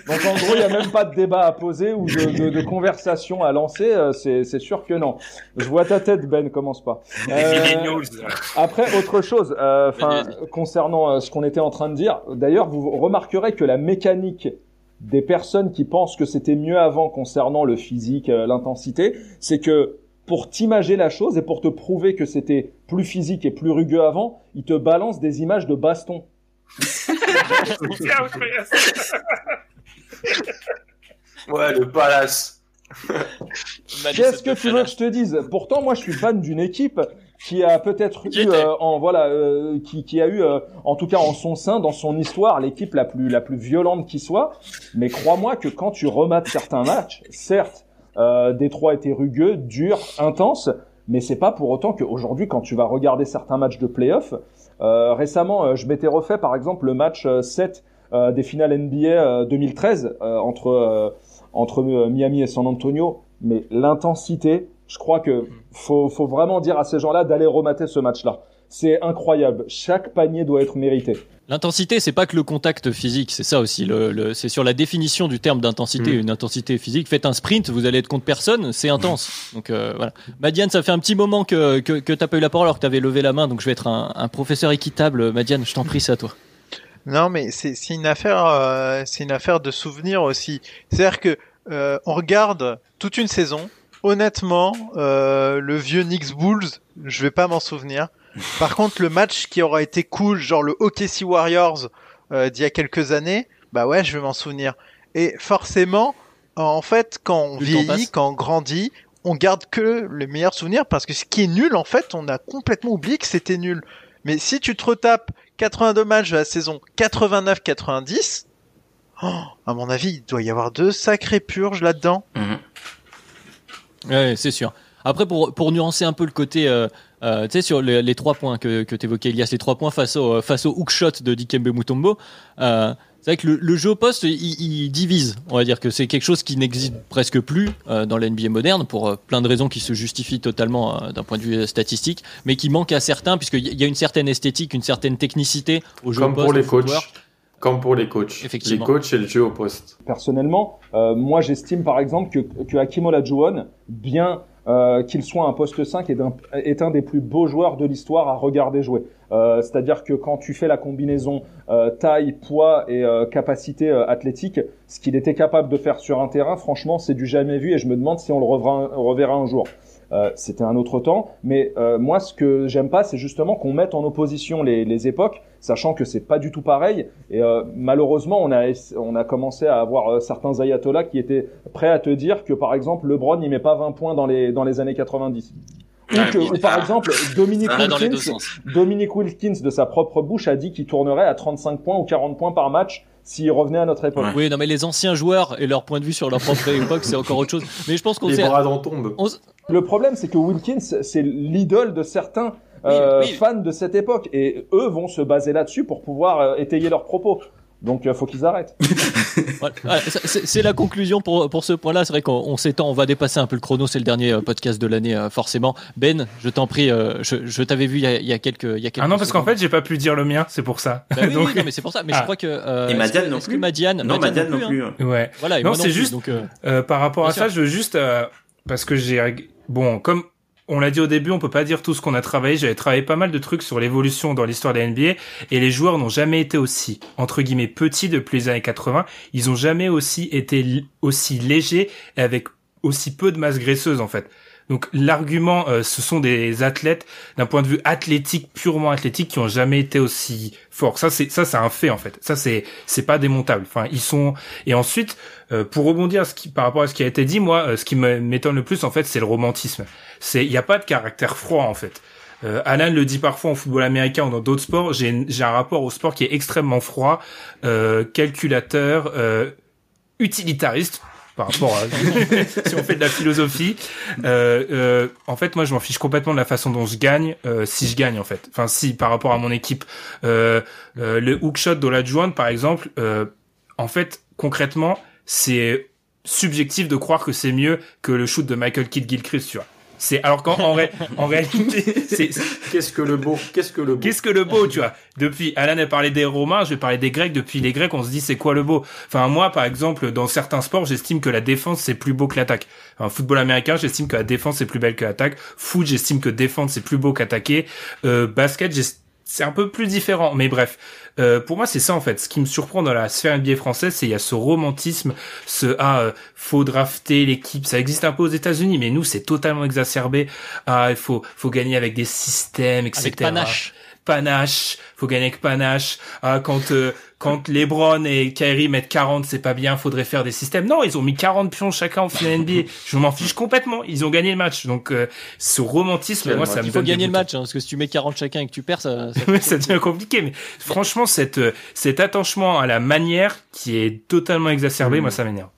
Donc en gros, il n'y a même pas de débat à poser ou de, de, conversation à lancer. Euh, c'est sûr que non. Je vois ta tête, Ben. Commence pas. Euh, après, autre chose. Enfin, concernant ce qu'on était en train de dire. D'ailleurs, vous remarquerez que la mécanique des personnes qui pensent que c'était mieux avant concernant le physique, euh, l'intensité, c'est que pour t'imager la chose et pour te prouver que c'était plus physique et plus rugueux avant, ils te balancent des images de baston. ouais, le palace. Qu'est-ce que tu veux que je te dise? Pourtant, moi, je suis fan d'une équipe qui a peut-être eu euh, en voilà euh, qui, qui a eu euh, en tout cas en son sein dans son histoire l'équipe la plus la plus violente qui soit. Mais crois-moi que quand tu remates certains matchs certes euh, Détroit était rugueux dur intense mais c'est pas pour autant qu'aujourd'hui quand tu vas regarder certains matchs de playoff récemment je m'étais refait par exemple le match 7 des finales NBA 2013 entre entre Miami et San Antonio. Mais l'intensité je crois que faut, faut vraiment dire à ces gens-là d'aller remater ce match-là. C'est incroyable. Chaque panier doit être mérité. L'intensité, c'est pas que le contact physique, c'est ça aussi. Le, le- c'est sur la définition du terme d'intensité. Mm. Une intensité physique. Faites un sprint, vous allez être contre personne, c'est intense. Donc euh, voilà. Madiane, ça fait un petit moment que que, que t'as pas eu la parole alors que t'avais levé la main. Donc je vais être un, un professeur équitable. Madiane, je t'en prie, c'est à toi. Non, mais c'est c'est une affaire, euh, c'est une affaire de souvenir aussi. C'est-à-dire que euh, on regarde toute une saison. Honnêtement, euh, le vieux Knicks Bulls, je vais pas m'en souvenir. Par contre, le match qui aura été cool, genre le OKC Warriors euh, d'il y a quelques années, bah ouais, je vais m'en souvenir. Et forcément, en fait, quand on Plus vieillit, quand on grandit, on garde que les meilleurs souvenirs parce que ce qui est nul, en fait, on a complètement oublié que c'était nul. Mais si tu te retapes 82 matchs de la saison 89-90, oh, à mon avis, il doit y avoir deux sacrées purges là-dedans. Mhm. Ouais, c'est sûr. Après, pour, pour nuancer un peu le côté, euh, euh, tu sais, sur les, les trois points que, que tu évoquais, Elias, les trois points face au, euh, face au hookshot de Dikembe Mutombo, euh, c'est vrai que le, le jeu au poste, il, il divise. On va dire que c'est quelque chose qui n'existe presque plus euh, dans la NBA moderne pour euh, plein de raisons qui se justifient totalement euh, d'un point de vue statistique, mais qui manquent à certains, puisqu'il y a une certaine esthétique, une certaine technicité au jeu Comme au poste. pour les coachs. Comme pour les coachs. Effectivement. Les coachs et le jeu au poste. Personnellement, euh, moi j'estime par exemple que, que Hakim Olajuwon, bien euh, qu'il soit un poste 5, est, d'un- est un des plus beaux joueurs de l'histoire à regarder jouer. Euh, C'est-à-dire que quand tu fais la combinaison euh, taille, poids et euh, capacité euh, athlétique, ce qu'il était capable de faire sur un terrain, franchement, c'est du jamais vu et je me demande si on le reverra, reverra un jour. Euh, C'était un autre temps, mais euh, moi ce que j'aime pas, c'est justement qu'on mette en opposition les, les époques, sachant que c'est pas du tout pareil. Et euh, malheureusement, on a on a commencé à avoir euh, certains ayatollahs qui étaient prêts à te dire que par exemple LeBron il met pas 20 points dans les dans les années 90. Ou, que- ou par exemple deux Wilkins. Dominic Wilkins de sa propre bouche a dit qu'il tournerait à 35 points ou 40 points par match s'il revenait à notre époque. Ouais. Oui, non, mais les anciens joueurs et leur point de vue sur leur propre époque, c'est encore autre chose. Mais je pense qu'on Les s'est bras en tombent. on s- Le problème, c'est que Wilkins, c'est l'idole de certains euh, Oui, oui. fans de cette époque, et eux vont se baser là-dessus pour pouvoir euh, étayer leurs propos. Donc, euh, faut qu'ils arrêtent. Voilà, voilà, ça- c'est la conclusion pour, pour ce point-là. C'est vrai qu'on on s'étend, on va dépasser un peu le chrono. C'est le dernier euh, podcast de l'année, euh, forcément. Ben, je t'en prie, euh, je, je t'avais vu il y, a, il y a quelques, il y a quelques Ah non, parce qu'en fait, j'ai pas pu dire le mien, c'est pour ça. Bah oui, Donc, oui, non, mais c'est pour ça. Mais Ah. je crois que. euh, Et Madiane non plus Madiane, Non, Madiane non plus. hein. ouais. Voilà, et Non, c'est juste- Donc, euh, Euh, par rapport Bien à ça, je veux juste euh, parce que j'ai bon comme on l'a dit au début, on peut pas dire tout ce qu'on a travaillé. J'avais travaillé pas mal de trucs sur l'évolution dans l'histoire de la NBA et les joueurs n'ont jamais été aussi entre guillemets petits depuis les années 80. Ils ont jamais aussi été aussi légers et avec aussi peu de masse graisseuse en fait. Donc l'argument, euh, ce sont des athlètes d'un point de vue athlétique, purement athlétique, qui ont jamais été aussi forts. Ça, c'est ça, c'est un fait en fait. Ça, c'est c'est pas démontable. Enfin, ils sont. Et ensuite, euh, pour rebondir ce qui, par rapport à ce qui a été dit, moi, euh, ce qui m'étonne le plus en fait, c'est le romantisme. C'est il y a pas de caractère froid en fait. Euh, Alan le dit parfois en football américain ou dans d'autres sports. J'ai j'ai un rapport au sport qui est extrêmement froid, euh, calculateur, euh, utilitariste par rapport à si on fait de la philosophie. Euh, euh, en fait, moi, je m'en fiche complètement de la façon dont je gagne, euh, si je gagne en fait. Enfin, si par rapport à mon équipe, euh, euh, le hookshot d'Olajuwon, par exemple, euh, en fait, concrètement, c'est subjectif de croire que c'est mieux que le shoot de Michael Kidd Gilchrist, tu vois. C'est alors qu'en en, ré- en réalité, c'est Qu'est-ce que le beau Qu'est-ce que le beau Qu'est-ce que le beau, tu vois? Depuis, Alan a parlé des Romains, je vais parler des Grecs. Depuis les Grecs, on se dit c'est quoi le beau? Enfin, moi, par exemple, dans certains sports, j'estime que la défense c'est plus beau que l'attaque. En football américain, j'estime que la défense c'est plus belle que l'attaque. Foot, j'estime que défendre c'est plus beau qu'attaquer. Euh, basket, j'est- c'est un peu plus différent. Mais bref, euh, pour moi, c'est ça en fait. Ce qui me surprend dans la sphère NBA française, c'est il y a ce romantisme, ce ah euh, faut drafter l'équipe. Ça existe un peu aux États-Unis, mais nous c'est totalement exacerbé. Ah il faut faut gagner avec des systèmes, etc. panache, faut gagner avec panache. Ah, quand euh, quand LeBron et Kyrie mettent 40, c'est pas bien, faudrait faire des systèmes. Non, ils ont mis 40 pions chacun au final NBA. Je m'en fiche complètement. Ils ont gagné le match. Donc euh, ce romantisme, moi, ça me Il faut donne gagner le match, hein, parce que si tu mets 40 chacun et que tu perds, ça. ça- devient compliqué, mais franchement, cette, euh, cet attachement à la manière qui est totalement exacerbé, moi, ça m'énerve.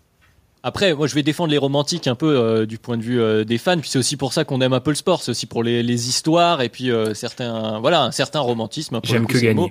Après, moi, je vais défendre les romantiques un peu euh, du point de vue euh, des fans, puis c'est aussi pour ça qu'on aime un peu le sport, c'est aussi pour les, les histoires et puis euh, certains, voilà, un certain romantisme. J'aime que gagner. mot.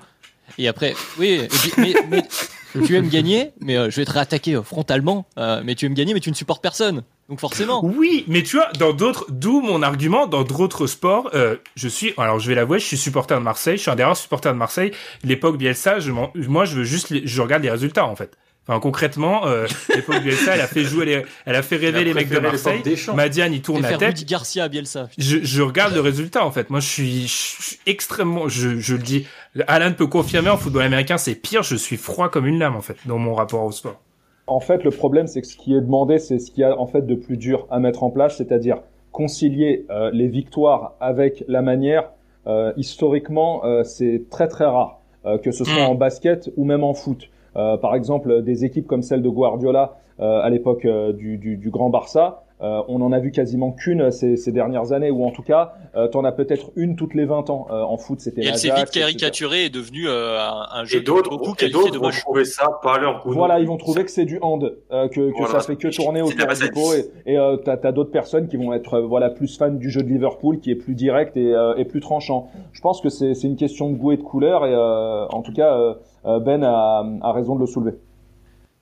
Et après, oui, mais, mais tu aimes gagner, mais euh, je vais te réattaquer euh, frontalement. euh, mais tu aimes gagner, mais tu ne supportes personne. Donc forcément. Oui, mais tu vois, dans d'autres, d'où mon argument, dans d'autres sports, euh, je suis, alors je vais l'avouer, je suis supporter de Marseille, je suis un des rares supporters de Marseille. L'époque Bielsa, je moi, je veux juste, les- je regarde les résultats en fait. Enfin, concrètement, euh, l'époque Bielsa, elle a fait jouer les, elle a fait rêver les mecs de Marseille. Madiane, il tourne la tête. Rudy Garcia à Bielsa. Je, je regarde le résultat en fait. Moi, je suis, je suis extrêmement, je, je le dis. Alan peut confirmer en football américain, c'est pire. Je suis froid comme une lame en fait dans mon rapport au sport. En fait, le problème, c'est que ce qui est demandé, c'est ce qu'il y a en fait de plus dur à mettre en place, c'est-à-dire concilier euh, les victoires avec la manière. Euh, historiquement, euh, c'est très très rare, euh, que ce soit Mm. en basket ou même en foot. Euh, par exemple, des équipes comme celle de Guardiola euh, à l'époque euh, du, du, du Grand Barça, euh, on en a vu quasiment qu'une ces, ces dernières années, ou en tout cas, euh, t'en as peut-être une toutes les 20 ans. Euh, en foot, c'était Et elle s'est vite caricaturée et devenue euh, un, un jeu Et d'autres, beaucoup et qualifié de vont moche. trouver ça pas leur goût. Voilà, ils vont trouver que c'est du hand, euh, que, que Voilà. ça fait que tourner autour du pot. Et, et euh, t'as as, d'autres personnes qui vont être euh, voilà plus fans du jeu de Liverpool, qui est plus direct et, euh, et plus tranchant. Je pense que c'est c'est une question de goût et de couleur. Et euh, en tout cas, Ben a, a raison de le soulever.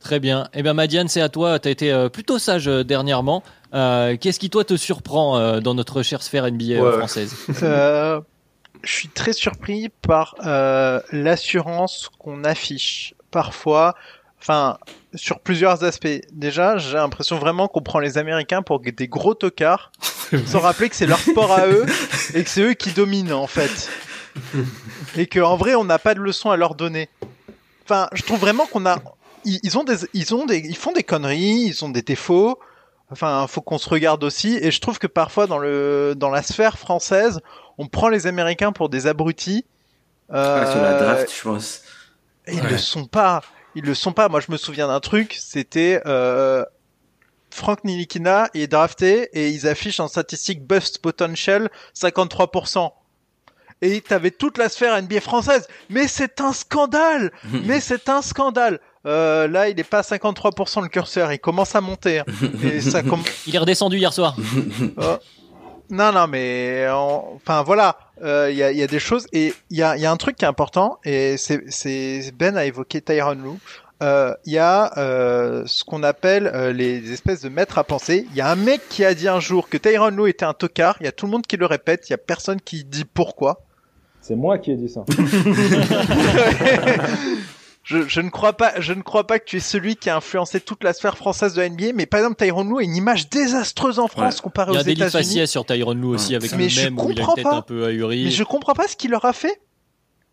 Très bien. Eh bien, Madiane, c'est à toi. Tu as été euh, plutôt sage euh, dernièrement. Euh, Qu'est-ce qui, toi, te surprend euh, dans notre chère sphère NBA Ouais. française Euh, je suis très surpris par l'assurance qu'on affiche parfois, enfin sur plusieurs aspects. Déjà, j'ai l'impression vraiment qu'on prend les Américains pour des gros tocards, sans rappeler que c'est leur sport à eux et que c'est eux qui dominent en fait, et que en vrai on n'a pas de leçons à leur donner. Enfin, je trouve vraiment qu'on a, ils, ils ont des, ils ont des, ils font des conneries, ils ont des défauts. Enfin, faut qu'on se regarde aussi. Et je trouve que parfois dans le, dans la sphère française, on prend les Américains pour des abrutis. Euh, Ah, sur la draft, je pense. et ils le sont pas. Ils le sont pas. Moi, je me souviens d'un truc. C'était euh, Frank Nilikina est drafté et ils affichent en statistique bust potential 53%. Et t'avais toute la sphère NBA française. Mais c'est un scandale. Mais c'est un scandale. Euh, là, il est pas à 53% le curseur. Il commence à monter. hein. Et ça com- Il est redescendu hier soir. Oh. Non, non, mais en- enfin voilà, euh, il y, a, il y a des choses et il y a, y a un truc qui est important et c'est Ben a évoqué Tyron Lue. Euh, Il y a euh, ce qu'on appelle euh, les espèces de maîtres à penser. Il y a un mec qui a dit un jour que Tyron Lue était un tocard. Il y a tout le monde qui le répète. Il y a personne qui dit pourquoi. C'est moi qui ai dit ça. je, je ne crois pas, je ne crois pas que tu es celui qui a influencé toute la sphère française de la NBA. Mais par exemple, Tyron Lue a une image désastreuse en France Ouais. comparée Il y a aux un délit de États-Unis. faciès sur Tyron Lue aussi, avec Mais le je même où il a une comprends tête pas. un peu ahurie. Mais je comprends pas ce qu'ils leur a fait.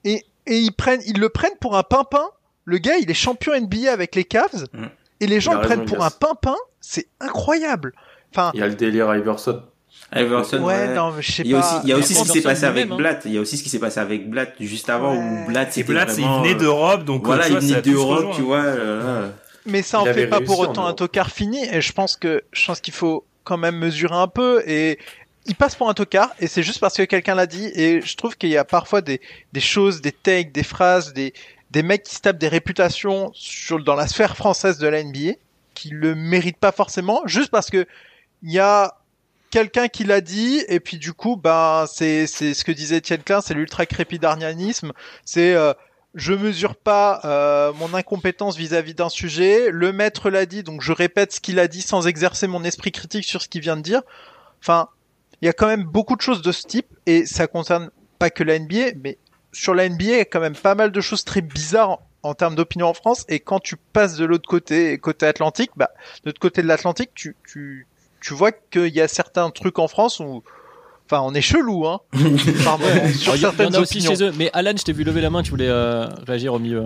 Et, et ils prennent, ils le prennent pour un pimpin. Le gars, il est champion NBA avec les Cavs. Mm. Et les gens le prennent raison, pour un pimpin. C'est incroyable. Enfin, Il y a le délire Iverson. Iverson, ouais, ouais. non, mais je sais Il y a pas. aussi, il y a aussi ce qui s'est passé avec hein. Blatt. Il y a aussi ce qui s'est passé avec Blatt juste avant Ouais. où Blatt c'était Blatt, il vraiment, venait euh, d'Europe, donc Voilà, tu il vois, venait d'Europe, tu vois. euh, Mais ça en Il fait pas pour autant un tocard fini. Et je pense que, je pense qu'il faut quand même mesurer un peu. Et il passe pour un tocard. Et c'est juste parce que quelqu'un l'a dit. Et je trouve qu'il y a parfois des, des choses, des takes, des phrases, des, des mecs qui se tapent des réputations sur, dans la sphère française de la NBA qui le méritent pas forcément. Juste parce que il y a quelqu'un qui l'a dit. Et puis du coup, ben, c'est, c'est ce que disait Étienne Klein. C'est l'ultra crépidarnianisme. C'est, euh, je mesure pas euh, mon incompétence vis-à-vis d'un sujet. Le maître l'a dit, donc je répète ce qu'il a dit sans exercer mon esprit critique sur ce qu'il vient de dire. Enfin, il y a quand même beaucoup de choses de ce type, et ça concerne pas que la NBA, mais sur la NBA, il y a quand même pas mal de choses très bizarres en, en termes d'opinion en France. Et quand tu passes de l'autre côté, côté Atlantique, bah, de l'autre côté de l'Atlantique, tu, tu, tu vois qu'il y a certains trucs en France où, enfin, on est chelou, hein. Pardon, sur Alors, y, en- a aussi opinions. chez eux. Mais Alan, je t'ai vu lever la main, tu voulais euh, réagir au milieu.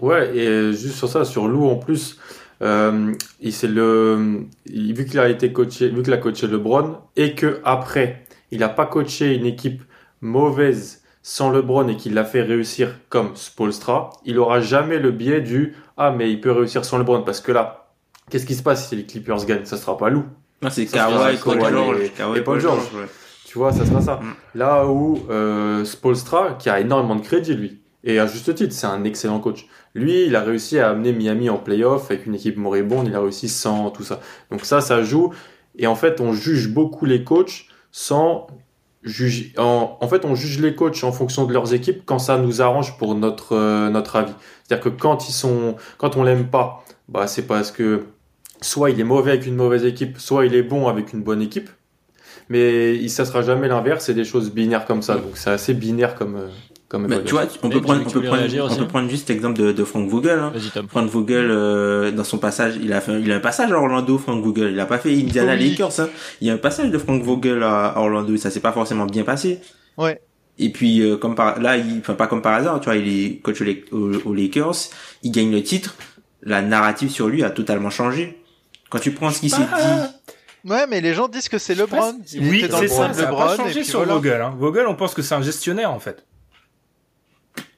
Ouais, et juste sur ça, sur Lou en plus, euh, il c'est le, il- vu qu'il a été coaché, vu qu'il a coaché LeBron et que après, il a pas coaché une équipe mauvaise sans LeBron et qu'il l'a fait réussir comme Spolstra, il aura jamais le biais du ah mais il peut réussir sans LeBron parce que là, qu'est-ce qui se passe si les Clippers gagnent? Ça sera pas Lou. C'est Kawhi, Paul George. et- Paul George. Tu vois, ça sera ça. Mm. Là où euh, Spolstra, qui a énormément de crédit, lui, et à juste titre, c'est un excellent coach. Lui, il a réussi à amener Miami en playoff avec une équipe moribonde, il a réussi sans tout ça. Donc ça, ça joue. Et en fait, on juge beaucoup les coachs sans juge, en, en fait, on juge les coachs en fonction de leurs équipes quand ça nous arrange pour notre euh, notre avis. C'est-à-dire que quand ils sont, quand on l'aime pas, bah c'est parce que soit il est mauvais avec une mauvaise équipe, soit il est bon avec une bonne équipe. Mais ça sera jamais l'inverse, c'est des choses binaires comme ça. Donc c'est assez binaire comme euh, comme Bah, tu vois, on peut prendre, on peut prendre, on peut prendre juste l'exemple de, de Frank Vogel. Hein. Frank Vogel, euh, dans son passage, il a fait, il a un passage à Orlando, Frank Vogel. Il a pas fait Indiana Oui. Lakers, hein. Il y a un passage de Frank Vogel à Orlando et ça s'est pas forcément bien passé. Ouais. Et puis, euh, comme par, là, il, enfin, pas comme par hasard, tu vois, il est coach au, Lak- au- aux Lakers, il gagne le titre, la narrative sur lui a totalement changé. Quand tu prends ce qui s'est dit, Ouais, mais les gens disent que c'est LeBron. Oui, c'est le ça. de Ça a LeBron, pas changé sur voilà. Vogel. Hein. Vogel, on pense que c'est un gestionnaire en fait.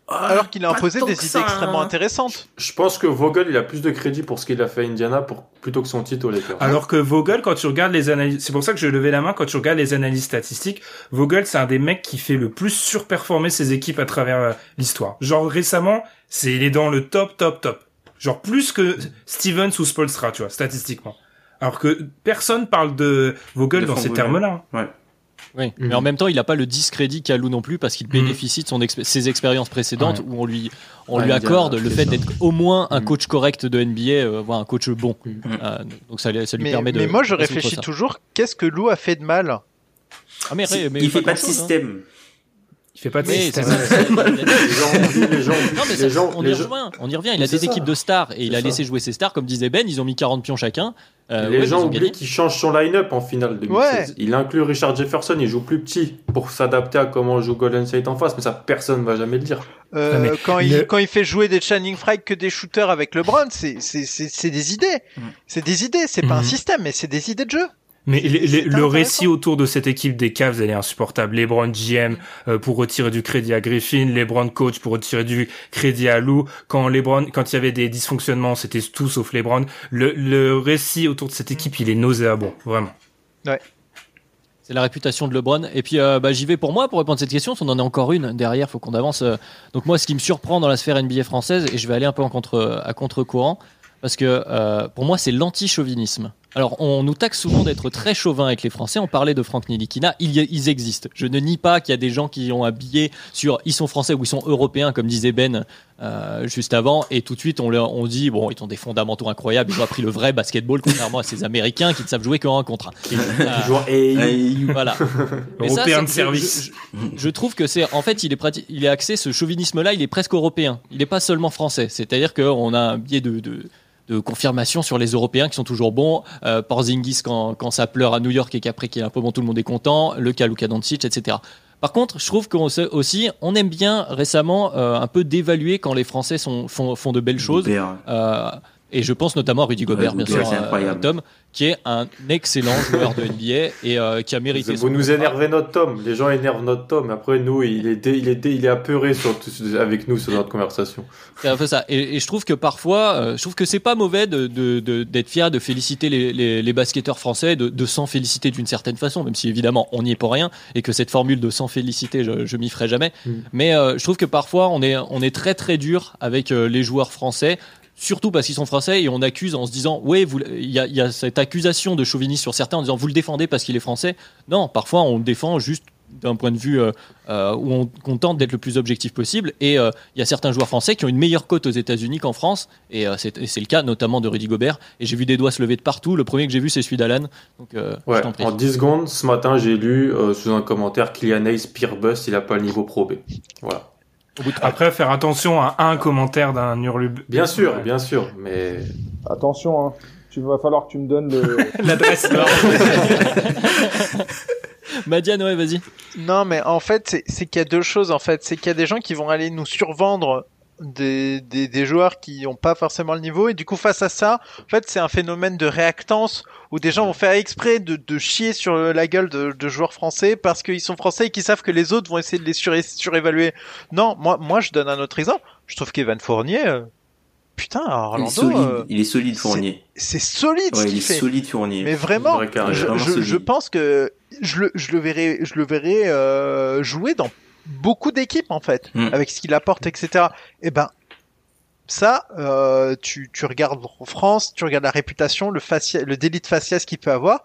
Alors qu'il a Pas imposé des idées ça, extrêmement hein. intéressantes. Je pense que Vogel, il a plus de crédit pour ce qu'il a fait à Indiana pour, plutôt que son titre aux Lakers. Alors que Vogel, quand tu regardes les analyses, c'est pour ça que je levais la main, quand tu regardes les analyses statistiques, Vogel, c'est un des mecs qui fait le plus surperformer ses équipes à travers euh, l'histoire. Genre récemment, c'est il est dans le top, top, top. Genre plus que Stevens ou Spolstra, tu vois, statistiquement. Alors que personne parle de Vogel De dans ces termes-là. Oui, Mhm. mais en même temps, il n'a pas le discrédit qu'a Lou non plus parce qu'il Mhm. bénéficie de son expé- ses expériences précédentes Ouais. où on lui, on Ouais, lui accorde le fait d'être au moins un Mhm. coach correct de NBA, euh, voire un coach bon. Euh, donc ça, ça lui Mais, permet de. mais moi, je réfléchis toujours, qu'est-ce que Lou a fait de mal? Ah, mais, il fait pas de hein. Il fait pas de Oui, système. les gens on y. On y revient. Il a des ça. équipes de stars et il a ça. laissé jouer ses stars. Comme disait Ben, ils ont mis 40 pions chacun. Euh, les ouais, gens oublient qu'il change son line-up en finale 2016. Ouais. Il inclut Richard Jefferson, il joue plus petit pour s'adapter à comment joue Golden State en face, mais ça personne va jamais le dire. Euh, mais quand, il, quand il fait jouer des Channing Frye que des shooters avec LeBron, c'est c'est c'est c'est des idées. Mm. C'est des idées. C'est pas un Mhm. système, mais c'est des idées de jeu. Mais les- les- C'est le récit autour de cette équipe des Cavs, elle est insupportable. LeBron GM euh, pour retirer du crédit à Griffin, LeBron coach pour retirer du crédit à Lou. Quand LeBron, quand il y avait des dysfonctionnements, c'était tout sauf LeBron. Le, le récit autour de cette équipe, il est nauséabond, vraiment. C'est la réputation de LeBron. Et puis, euh, bah, j'y vais pour moi pour répondre à cette question. Si on en a encore une derrière, faut qu'on avance. euh. Donc moi, ce qui me surprend dans la sphère NBA française, et je vais aller un peu en contre, à contre-courant, parce que euh, pour moi, c'est l'anti-chauvinisme. Alors, on nous taxe souvent d'être très chauvin avec les Français. On parlait de Franck Nilikina. Il y a- ils existent. Je ne nie pas qu'il y a des gens qui ont un billet sur ils sont français ou ils sont européens, comme disait Ben euh, juste avant. Et tout de suite, on, leur, on dit bon, ils ont des fondamentaux incroyables. Ils ont appris le vrai basketball, contrairement à ces Américains qui ne savent jouer qu'en un contre un. Euh, et voilà. Mais Européen c'est- de je- service. Je, je- je trouve que c'est, en fait, il est prati- il est axé, ce chauvinisme-là, il est presque européen. Il n'est pas seulement français. C'est-à-dire qu'on a un biais de, de, de confirmation sur les Européens qui sont toujours bons. Euh, Porzingis quand, quand ça pleure à New York et qu'après qu'il est un peu bon, tout le monde est content. Le cas Luka Doncic, etc. Par contre, je trouve qu'on aussi, on aime bien récemment euh, un peu dévaluer quand les Français sont, font, font de belles choses. Euh, et je pense notamment à Rudy Gobert, Ouais, bien sûr, euh. Tom, qui est un excellent joueur de NBA et euh, qui a mérité Vous son nous énervez notre Tom. Les gens énervent notre Tom. Après, nous, il est, dé- il est, dé- il est apeuré sur avec nous sur notre conversation. C'est un peu ça. Et, et je trouve que parfois, euh, je trouve que c'est pas mauvais de, de, de- d'être fier, de féliciter les, les, les basketteurs français, de, de s'en féliciter d'une certaine façon, même si évidemment on n'y est pour rien et que cette formule de s'en féliciter, je, je m'y ferai jamais. Mm. Mais euh, je trouve que parfois on est, on est très très dur avec euh, les joueurs français. Surtout parce qu'ils sont français et on accuse en se disant vous il y a, il y a cette accusation de chauvinisme sur certains en disant vous le défendez parce qu'il est français non parfois on le défend juste d'un point de vue euh, euh, où on, tente d'être le plus objectif possible. Et euh, il y a certains joueurs français qui ont une meilleure cote aux États-Unis qu'en France, et c'est, le cas notamment de Rudy Gobert. Et j'ai vu des doigts se lever de partout. Le premier que j'ai vu, c'est celui d'Alan. Donc, Ouais, je t'en prie. en 10 secondes, ce matin, j'ai lu sous un commentaire Kylian Hayes, pire bust, il a pas le niveau Pro B. Voilà. Après, faire attention à un commentaire d'un hurlub. Bien sûr, Ouais. bien sûr, mais Attention, hein. Tu vas falloir que tu me donnes le. L'adresse. Madiane, ouais, vas-y. Non, mais en fait, c'est- c'est qu'il y a deux choses. En fait, c'est qu'il y a des gens qui vont aller nous survendre des, des, des joueurs qui n'ont pas forcément le niveau. Et du coup, face à ça, en fait, c'est un phénomène de réactance où des gens vont faire exprès de, de chier sur la gueule de, de joueurs français parce qu'ils sont français et qu'ils savent que les autres vont essayer de les suré- surévaluer. Non, moi, moi, je donne un autre exemple. Je trouve qu'Evan Fournier, euh, putain, à Il est Orlando, solide, euh, il est solide Fournier. c'est solide ce Ouais, il est solide Fournier. Mais vraiment, carré, je, vraiment je, je pense que je le, je le verrai, je le verrai euh, jouer dans beaucoup d'équipes en fait, Mm. avec ce qu'il apporte, etc. Et ben ça, euh, tu, tu regardes en France, tu regardes la réputation, le facia, le délit de faciès qu'il peut avoir.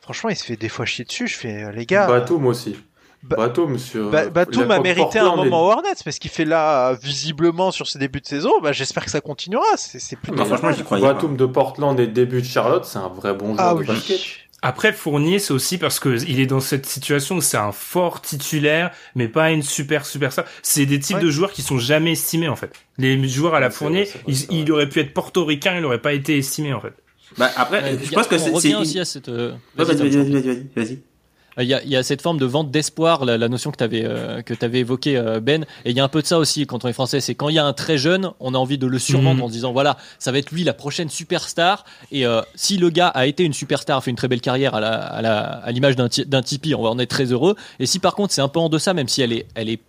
Franchement, il se fait des fois chier dessus. Je fais euh, les gars. Batum aussi. Ba- Bateau, monsieur. Ba- Batum a mérité un moment Hornets parce qu'il fait là visiblement sur ses débuts de saison. Bah, j'espère que ça continuera. C'est c'est plutôt. Non, franchement, pas mal. j'y croyais pas. Batum de Portland et début de Charlotte, c'est un vrai bon joueur Ah de oui. basket. Après Fournier, c'est aussi parce que il est dans cette situation où c'est un fort titulaire, mais pas une super super ça. C'est des types Ouais. de joueurs qui sont jamais estimés en fait. Les joueurs à la Fournier, vrai, c'est vrai, il, aurait pu être portoricain, il aurait pas été estimé en fait. Bah, après, Ouais, je pense que c'est, aussi à cette. euh, Ouais, vas-y, vas-y, Tom, vas-y, vas-y, vas-y, vas-y. Il y, a, il y a cette forme de vente d'espoir, la, la notion que tu avais, que t'avais évoquée, euh, Ben. Et il y a un peu de ça aussi quand on est français. C'est quand il y a un très jeune, on a envie de le survendre Mhm. en se disant voilà, ça va être lui la prochaine superstar. Et euh, si le gars a été une superstar, a fait une très belle carrière à la- à la- à l'image d'un Tipeee, on va en être très heureux. Et si par contre c'est un peu en deçà, même si elle est, elle est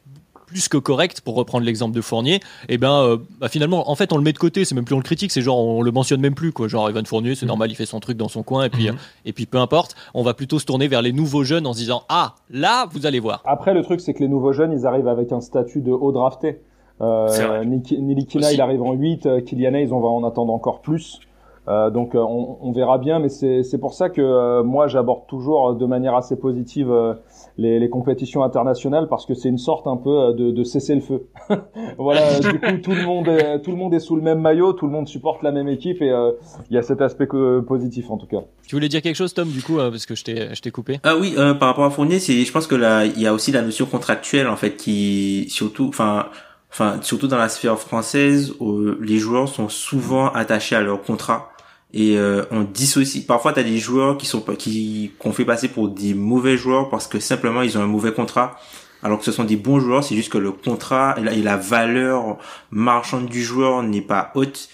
plus que correcte, pour reprendre l'exemple de Fournier, et ben euh, bah, finalement, en fait, on le met de côté. C'est même plus on le critique, c'est genre on le mentionne même plus quoi. Genre Evan Fournier, c'est normal, il fait son truc dans son coin et puis Mhm. et puis peu importe, on va plutôt se tourner vers les nouveaux jeunes en se disant ah là vous allez voir. Après, le truc, c'est que les nouveaux jeunes, ils arrivent avec un statut de haut drafté. Euh, Nilikina, il arrive en 8, euh, Kylian Hayes, on va en attendre encore plus. Euh, donc euh, on, on verra bien, mais c'est c'est pour ça que euh, moi j'aborde toujours euh, de manière assez positive euh, les, les compétitions internationales parce que c'est une sorte un peu euh, de, de cesser le feu. voilà, euh, du coup tout le monde est, tout le monde est sous le même maillot, tout le monde supporte la même équipe et euh, il y a cet aspect que- positif en tout cas. Tu voulais dire quelque chose Tom du coup euh, parce que je t'ai je t'ai coupé? Ah oui, euh, par rapport à Fournier, c'est, je pense que là, il y a aussi la notion contractuelle en fait qui, surtout, enfin, enfin, surtout dans la sphère française, où les joueurs sont souvent attachés à leur contrat et euh, on dissocie. Parfois, t'as des joueurs qui sont qui qu'on fait passer pour des mauvais joueurs parce que simplement ils ont un mauvais contrat. Alors que ce sont des bons joueurs, c'est juste que le contrat et la, valeur marchande du joueur n'est pas haute.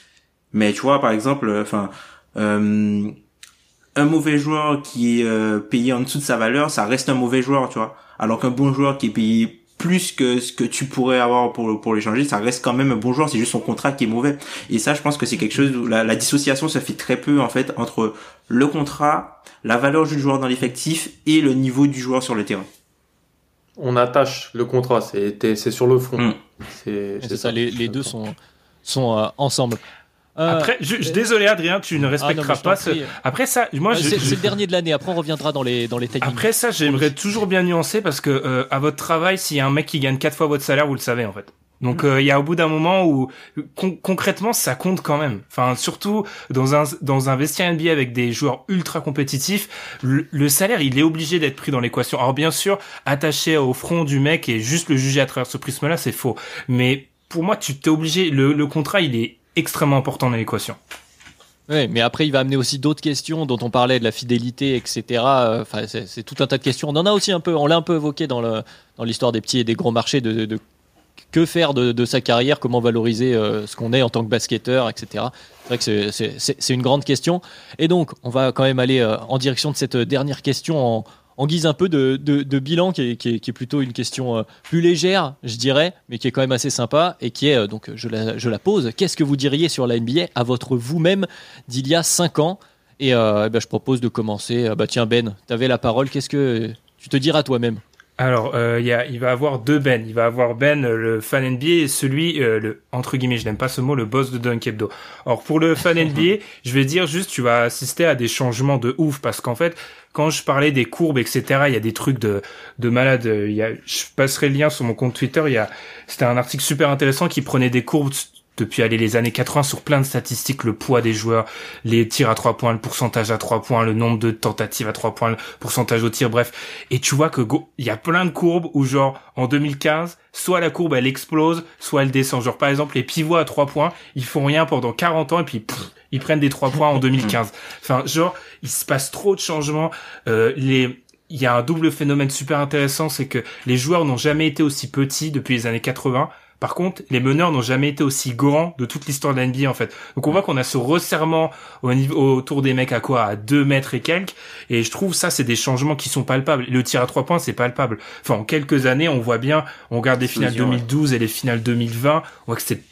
Mais tu vois, par exemple, enfin, euh, un mauvais joueur qui est euh, payé en dessous de sa valeur, ça reste un mauvais joueur, tu vois. Alors qu'un bon joueur qui est payé plus que ce que tu pourrais avoir pour pour l'échanger, ça reste quand même un bon joueur, c'est juste son contrat qui est mauvais. Et ça, je pense que c'est quelque chose où la, la dissociation se fait très peu en fait entre le contrat, la valeur du joueur dans l'effectif et le niveau du joueur sur le terrain. On attache le contrat, c'est sur le front. Mm. C'est ça, les, les deux sont sont euh, ensemble. Euh, Après, je, je- désolé Adrien, tu ne ah non, respecteras pas ce. Après ça, moi, Ah, je, c'est je- le dernier de l'année. Après on reviendra dans les dans les timings. après ça, j'aimerais toujours bien nuancer parce que euh, à votre travail, s'il y a un mec qui gagne quatre fois votre salaire, vous le savez en fait. Donc euh, il y a au bout d'un moment où con- concrètement ça compte quand même. Enfin surtout dans un dans un vestiaire NBA avec des joueurs ultra compétitifs, le, le salaire il est obligé d'être pris dans l'équation. Alors bien sûr attaché au front du mec et juste le juger à travers ce prisme-là c'est faux. Mais pour moi tu t'es obligé le, le contrat il est extrêmement important dans l'équation. Ouais, mais après, il va amener aussi d'autres questions dont on parlait de la fidélité, etc. Euh, Enfin, c'est tout un tas de questions. On en a aussi un peu, on l'a un peu évoqué dans le dans l'histoire des petits et des gros marchés de, que faire de, de sa carrière, comment valoriser euh, ce qu'on est en tant que basketteur, etc. C'est vrai que c'est une grande question. Et donc, on va quand même aller euh, en direction de cette dernière question en, en guise un peu de, bilan, qui est, plutôt une question euh, plus légère, je dirais, mais qui est quand même assez sympa et qui est, euh, donc je la, je la pose, qu'est-ce que vous diriez sur la NBA à votre vous-même d'il y a 5 ans? Et euh, eh ben, je propose de commencer. Bah, tiens Ben, tu avais la parole, qu'est-ce que tu te diras toi-même? Alors, euh, il y a, il va avoir deux Ben. Il va avoir Ben, euh, le fan NBA, et celui, euh, le entre guillemets, je n'aime pas ce mot, le boss de Dunk Hebdo. Alors, pour le fan NBA, je vais dire juste, tu vas assister à des changements de ouf, parce qu'en fait, quand je parlais des courbes, etc., il y a des trucs de, de malade. Il y a, je passerai le lien sur mon compte Twitter. Il y a, c'était un article super intéressant qui prenait des courbes depuis aller les années 80 sur plein de statistiques, le poids des joueurs, les tirs à trois points, le pourcentage à trois points, le nombre de tentatives à trois points, le pourcentage au tir, bref. Et tu vois que il y a plein de courbes où genre en 2015, soit la courbe elle explose, soit elle descend. Genre par exemple les pivots à trois points, ils font rien pendant 40 ans et puis pff, ils prennent des trois points en 2015. Enfin genre il se passe trop de changements. Euh, les il y a un double phénomène super intéressant, c'est que les joueurs n'ont jamais été aussi petits depuis les années 80. Par contre, les meneurs n'ont jamais été aussi grands de toute l'histoire de la NBA en fait. Donc on voit qu'on a ce resserrement au niveau autour des mecs à quoi? À 2 mètres et quelques. Et je trouve ça c'est des changements qui sont palpables. Le tir à trois points c'est palpable. Enfin en quelques années on voit bien, on regarde les finales Explosion, ouais. 2012 et les finales 2020, on voit que c'est